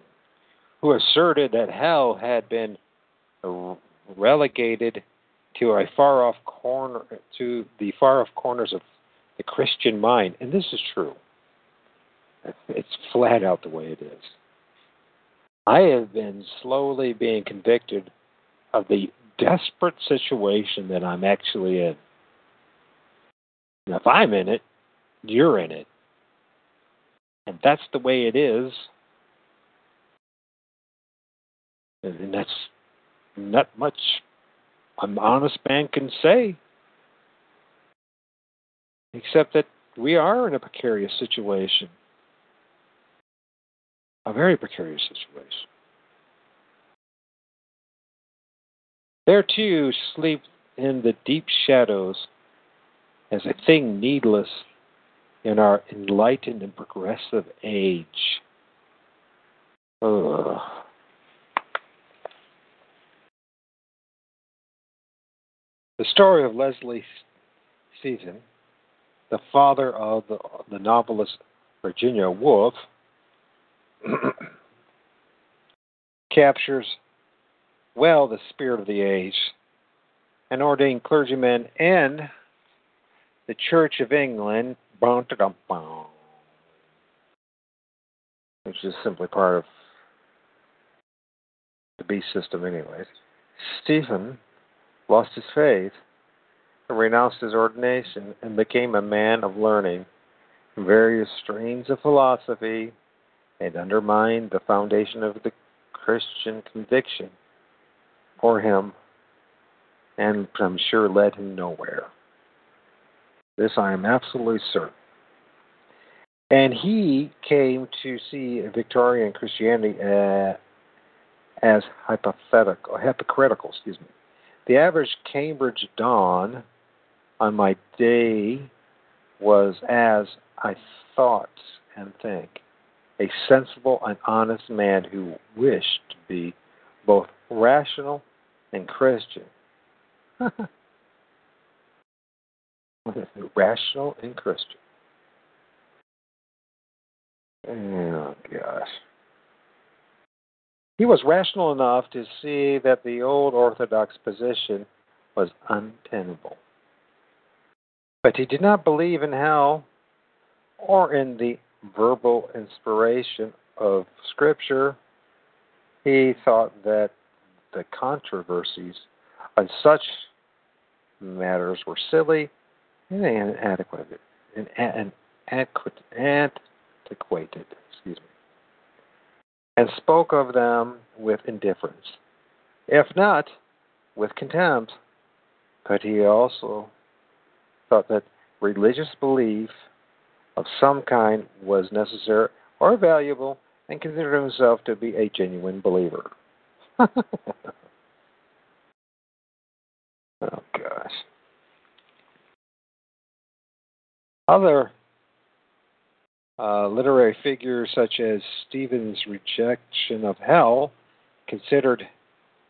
who asserted that hell had been relegated to a far off corner to the far off corners of the Christian mind, and this is true. It's flat out the way it is. I have been slowly being convicted of the desperate situation that I'm actually in. And if I'm in it, you're in it. And that's the way it is. And that's not much an honest man can say. Except that we are in a precarious situation. A very precarious situation. There too sleep in the deep shadows as a thing needless in our enlightened and progressive age. Ugh. The story of Leslie Stephen, the father of the, the novelist Virginia Woolf, captures well the spirit of the age. An ordained clergyman in the Church of England, which is simply part of the beast system, anyways. Stephen lost his faith and renounced his ordination and became a man of learning in various strains of philosophy and undermined the foundation of the Christian conviction for him and I'm sure led him nowhere. This I am absolutely certain. And he came to see Victorian Christianity uh, as hypothetical, hypocritical, excuse me. The average Cambridge don on my day was as I thought and think a sensible and honest man who wished to be both rational and Christian. rational and Christian. Oh, gosh. He was rational enough to see that the old Orthodox position was untenable. But he did not believe in hell or in the verbal inspiration of Scripture. He thought that the controversies on such matters were silly inadequate, and, and, antiquated. Excuse me. and spoke of them with indifference, if not with contempt. But he also thought that religious belief of some kind was necessary or valuable and considered himself to be a genuine believer. oh, gosh. Other uh, literary figures such as Stephen's rejection of hell considered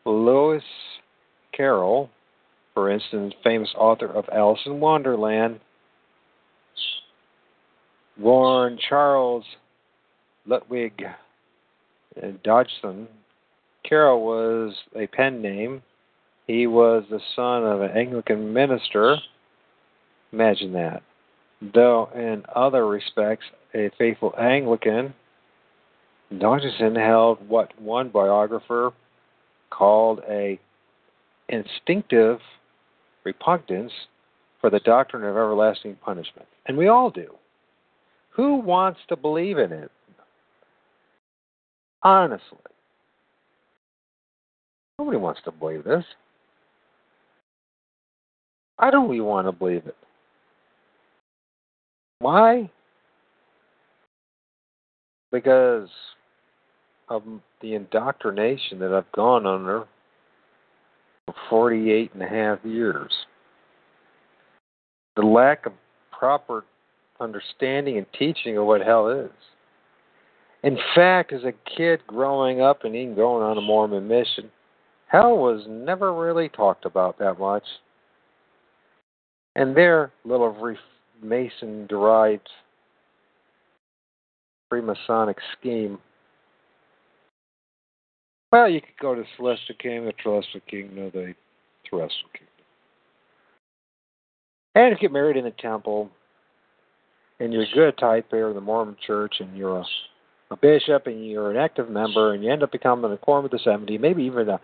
Lewis Carroll, for instance, famous author of Alice in Wonderland, born Charles Lutwidge Dodgson. Carroll was a pen name. He was the son of an Anglican minister. Imagine that. Though in other respects a faithful Anglican, Dodgson held what one biographer called a instinctive repugnance for the doctrine of everlasting punishment. And we all do. Who wants to believe in it? Honestly. Nobody wants to believe this. I don't really want to believe it. Why? Because of the indoctrination that I've gone under for 48 and a half years. The lack of proper understanding and teaching of what hell is. In fact, as a kid growing up and even going on a Mormon mission, hell was never really talked about that much. And their little Mason derived Freemasonic scheme. Well, you could go to Celestial Kingdom, the Celestial Kingdom, the Terrestrial Kingdom. And get married in a temple, and you're a good type here in the Mormon Church, and you're a, a bishop, and you're an active member, and you end up becoming a quorum of the 70, maybe even a,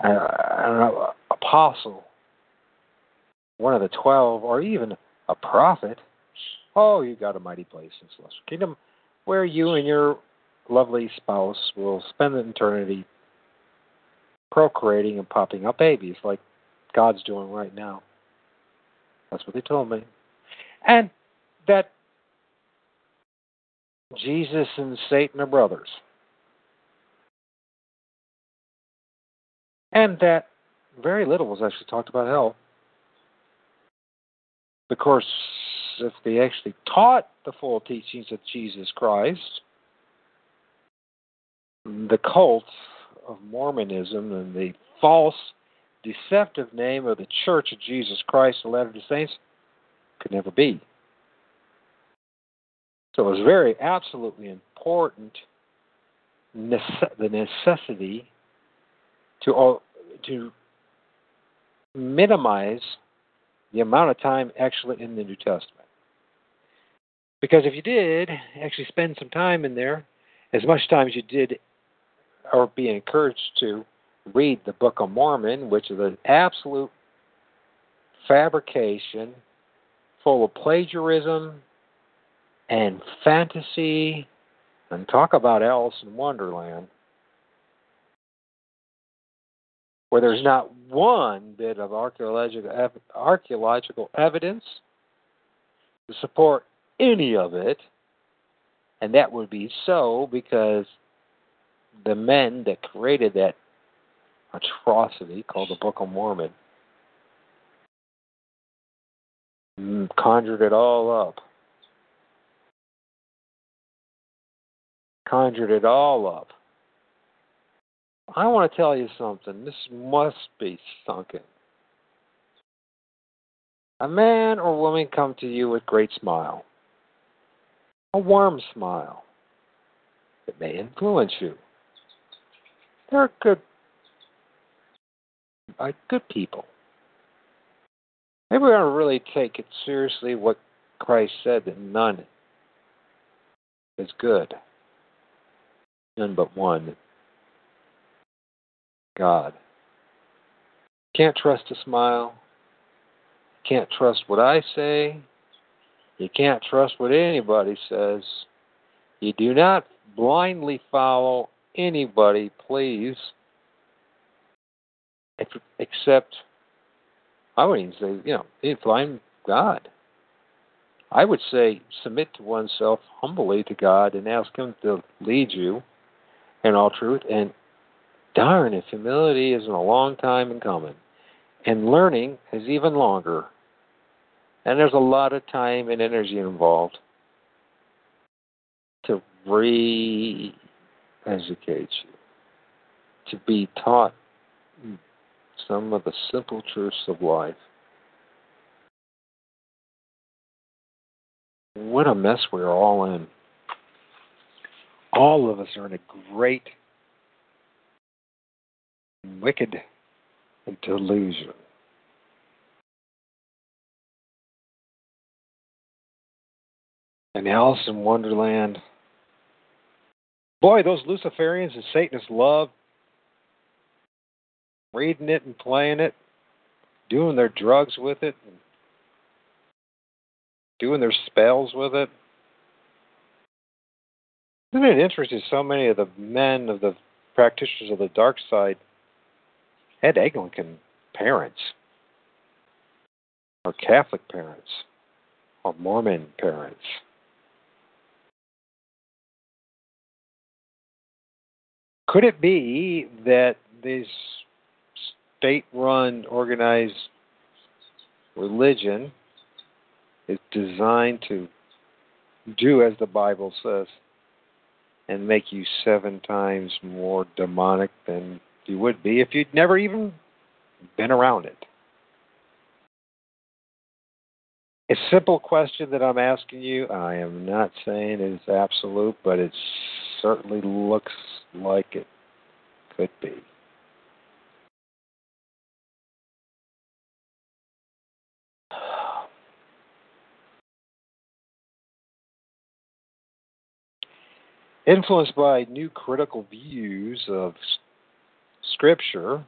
a, I don't know, apostle, one of the 12, or even a prophet. Oh, you got a mighty place in Celestial Kingdom where you and your lovely spouse will spend an eternity procreating and popping up babies like God's doing right now. That's what they told me. And that Jesus and Satan are brothers. And that very little was actually talked about hell. Of course, if they actually taught the full teachings of Jesus Christ, the cult of Mormonism and the false, deceptive name of the Church of Jesus Christ, the Latter day Saints, could never be. So it was very absolutely important the necessity to to minimize the amount of time actually in the New Testament. Because if you did actually spend some time in there, as much time as you did or be encouraged to read the Book of Mormon, which is an absolute fabrication full of plagiarism and fantasy, and talk about Alice in Wonderland, where there's not one bit of archaeological, archaeological evidence to support any of it. And that would be so because the men that created that atrocity called the Book of Mormon mm, conjured it all up. Conjured it all up. I want to tell you something. This must be sunken. A man or woman come to you with great smile a warm smile It may influence you. They're good, like good people. Maybe we ought to really take it seriously what Christ said that none is good, none but one God. Can't trust a smile. Can't trust what I say. You can't trust what anybody says. You do not blindly follow anybody please except I wouldn't even say, you know, if I'm God. I would say submit to oneself humbly to God and ask Him to lead you in all truth. And darn, if humility isn't a long time in coming, and learning is even longer, and there's a lot of time and energy involved to re educate you, to be taught some of the simple truths of life. What a mess we're all in. All of us are in a great, wicked delusion. And Alice in Wonderland, boy, those Luciferians and Satanists love reading it and playing it, doing their drugs with it, doing their spells with it. Isn't it interesting? So many of the men of the practitioners of the dark side had Anglican parents, or Catholic parents, or Mormon parents. Could it be that these state run organized religion is designed to do as the Bible says and make you seven times more demonic than you would be if you'd never even been around it. A simple question that I'm asking you, I am not saying it is absolute, but it certainly looks like it could be. influenced by new critical views of Scripture,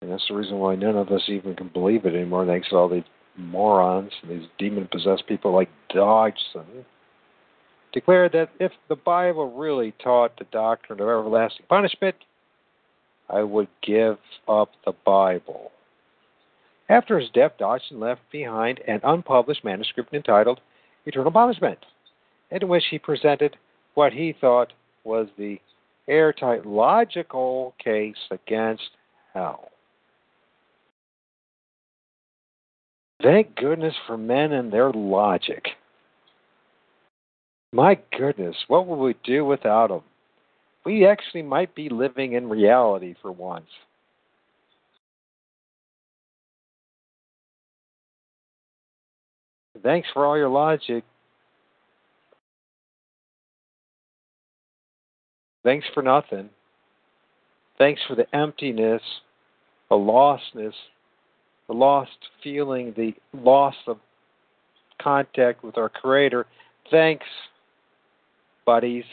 and that's the reason why none of us even can believe it anymore, thanks to all these morons, and these demon possessed people like Dodgson, declared that if the Bible really taught the doctrine of everlasting punishment, I would give up the Bible. After his death, Dodgson left behind an unpublished manuscript entitled Eternal Punishment, in which he presented what he thought was the airtight logical case against hell. Thank goodness for men and their logic. My goodness, what would we do without them? We actually might be living in reality for once. Thanks for all your logic, Thanks for nothing. Thanks for the emptiness, the lostness, the lost feeling, the loss of contact with our Creator. Thanks, buddies.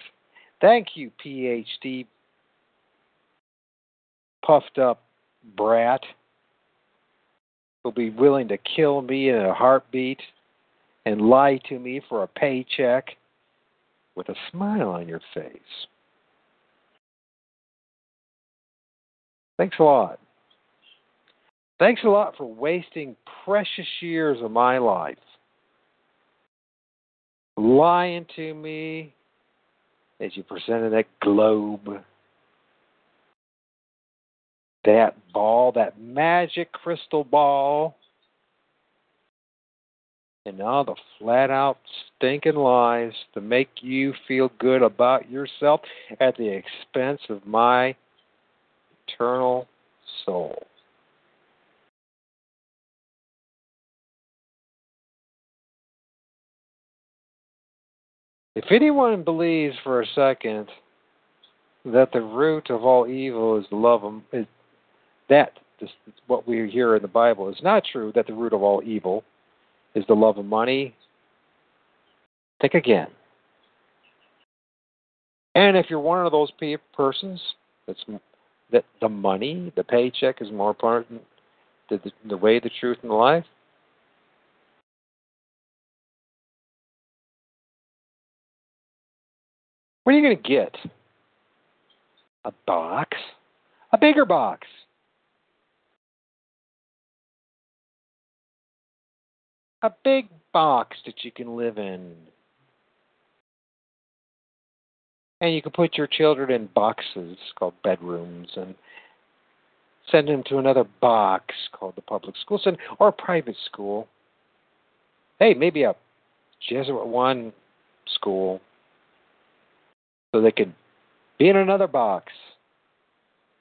Thank you, PhD, puffed up brat who'll be willing to kill me in a heartbeat and lie to me for a paycheck with a smile on your face. Thanks a lot. Thanks a lot for wasting precious years of my life lying to me as you presented that globe, that ball, that magic crystal ball, and all the flat out stinking lies to make you feel good about yourself at the expense of my eternal soul. If anyone believes for a second that the root of all evil is the love of is, that this, what we hear in the Bible is not true, that the root of all evil is the love of money, think again. And if you're one of those persons that's that the money, the paycheck is more important than the, the way, the truth, and the life? What are you going to get A box? A bigger box. A big box that you can live in. And you can put your children in boxes called bedrooms and send them to another box called the public school center or private school. Hey, maybe a Jesuit one school so they could be in another box.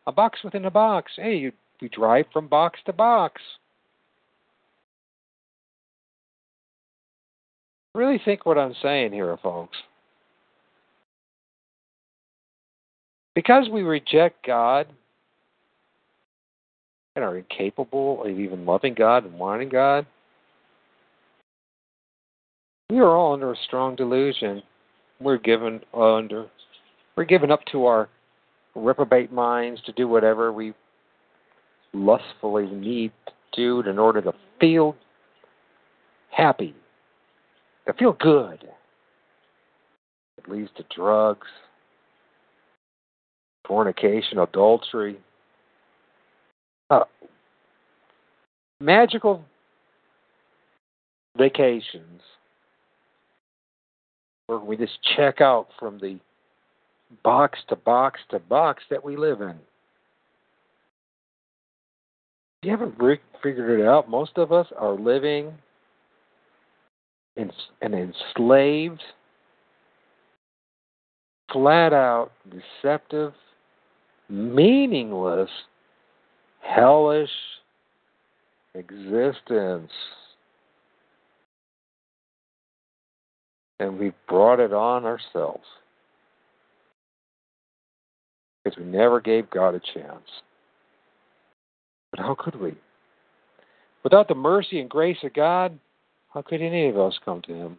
A box within a box. Hey, you, we drive from box to box. Really think what I'm saying here, folks. Because we reject God and are incapable of even loving God and wanting God, we are all under a strong delusion. We're given under we're given up to our reprobate minds to do whatever we lustfully need to do in order to feel happy, to feel good. It leads to drugs, fornication, adultery, uh, magical vacations where we just check out from the box to box to box that we live in. If you haven't figured it out, most of us are living in an enslaved, flat out, deceptive, meaningless, hellish existence. And we brought it on ourselves because we never gave God a chance. But how could we? Without the mercy and grace of God, how could any of us come to Him?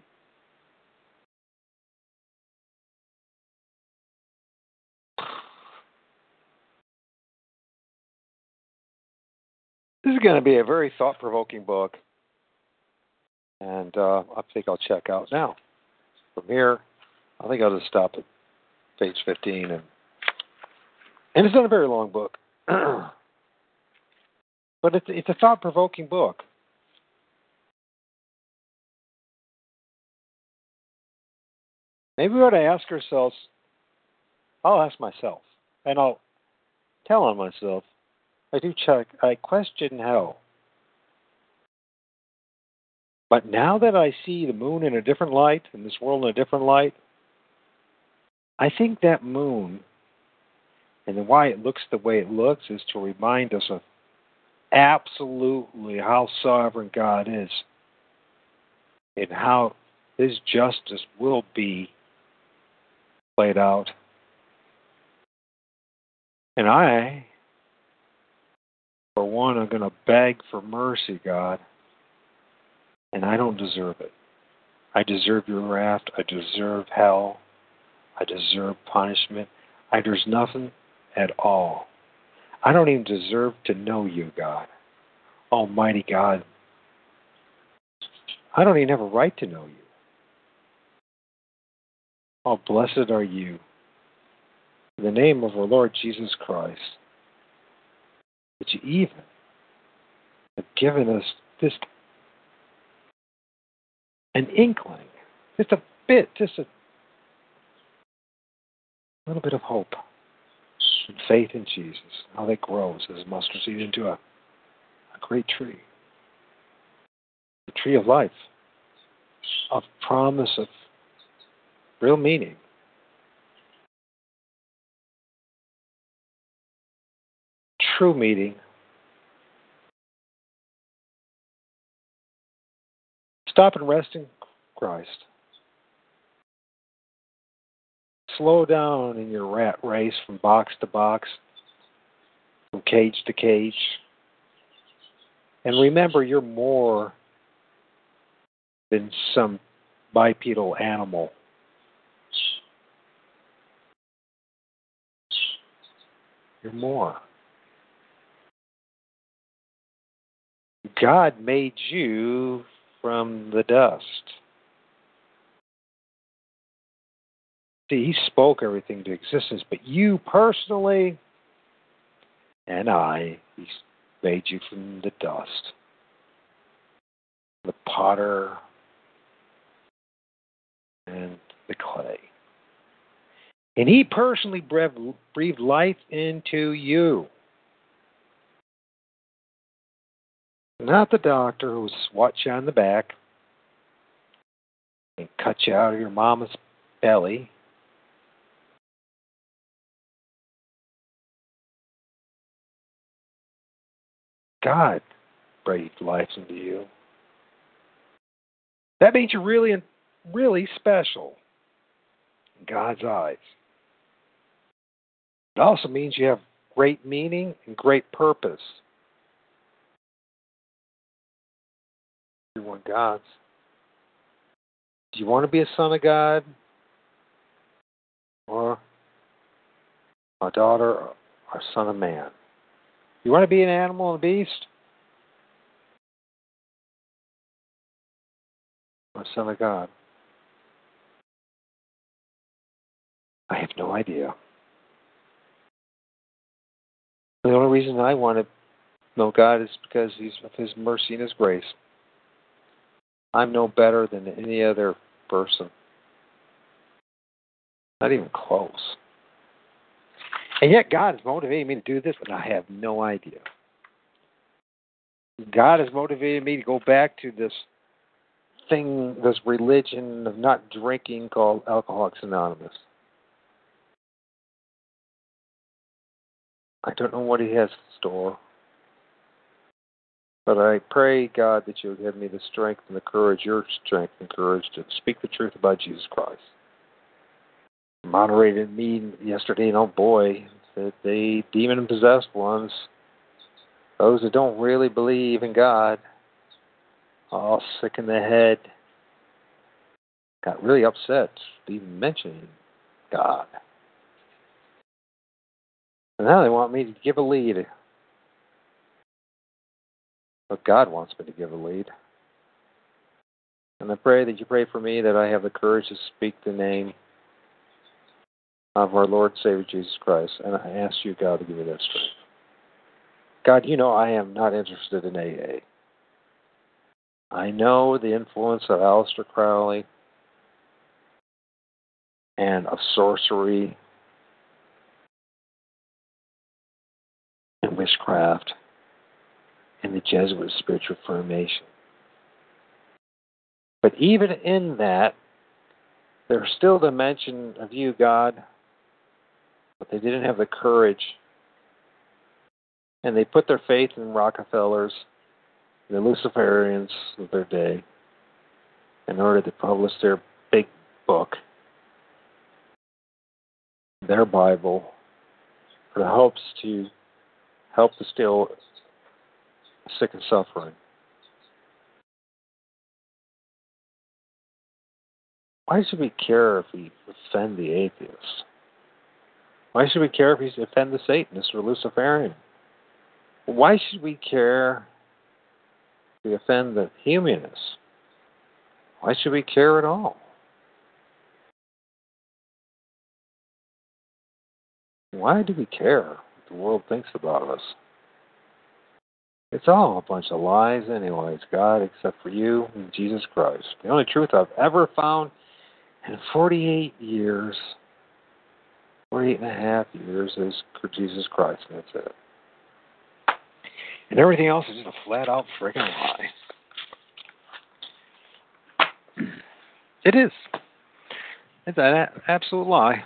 This is going to be a very thought provoking book. And uh, I think I'll check out now. From here, I think I'll just stop at page 15 and and it's not a very long book, but it's it's a thought provoking book. Maybe we ought to ask ourselves. I'll ask myself, and I'll tell on myself. I do check. I question hell. But now that I see the moon in a different light, and this world in a different light, I think that moon and why it looks the way it looks is to remind us of absolutely how sovereign God is and how His justice will be played out. And I, for one, I'm going to beg for mercy, God. And I don't deserve it. I deserve your wrath. I deserve hell. I deserve punishment. I, there's nothing at all. I don't even deserve to know you, God. Almighty God. I don't even have a right to know you. Oh, blessed are you. In the name of our Lord Jesus Christ, that you even have given us just an inkling, just a bit, just a little bit of hope and faith in Jesus, how that grows as mustard seed into a, a great tree. The tree of life, of promise, of real meaning. True meaning. Stop and rest in Christ slow down in your rat race from box to box, from cage to cage. And remember, you're more than some bipedal animal. You're more. God made you from the dust. See, he spoke everything to existence, but you personally and I, he made you from the dust. The potter and the clay. And he personally breathed life into you. Not the doctor who swats you on the back and cut you out of your mama's belly. God breathed life into you. That means you're really, really special in God's eyes. It also means you have great meaning and great purpose. You're one God's. Do you want to be a son of God? Or a daughter or a son of man? You want to be an animal and a beast? Or a son of God? I have no idea. The only reason I want to know God is because He's of His mercy and His grace. I'm no better than any other person. Not even close. And yet God is motivating me to do this, and I have no idea. God has motivated me to go back to this thing, this religion of not drinking called Alcoholics Anonymous. I don't know what He has in store. But I pray, God, that you'll give me the strength and the courage, your strength and courage to speak the truth about Jesus Christ. Moderated me yesterday, and oh boy, that the demon possessed ones, those that don't really believe in God, all sick in the head, got really upset even mentioning God. And now they want me to give a lead but God wants me to give a lead. And I pray that you pray for me that I have the courage to speak the name of our Lord Savior Jesus Christ. And I ask you, God, to give me that strength. God, you know I am not interested in AA. I know the influence of Aleister Crowley and of sorcery and witchcraft and the Jesuit spiritual formation. But even in that, there's still the mention of you, God, but they didn't have the courage. And they put their faith in Rockefellers, the Luciferians of their day, in order to publish their big book, their Bible, for the hopes to help the still sick and suffering. Why should we care if we offend the atheist? Why should we care if we offend the Satanist or Luciferian? Why should we care if we offend the humanists? Why should we care at all? Why do we care what the world thinks about us? It's all a bunch of lies, anyways, God, except for you and Jesus Christ. The only truth I've ever found in 48 years, 48 and a half years, is Jesus Christ, and that's it. And everything else is just a flat out friggin' lie. It is. It's an absolute lie.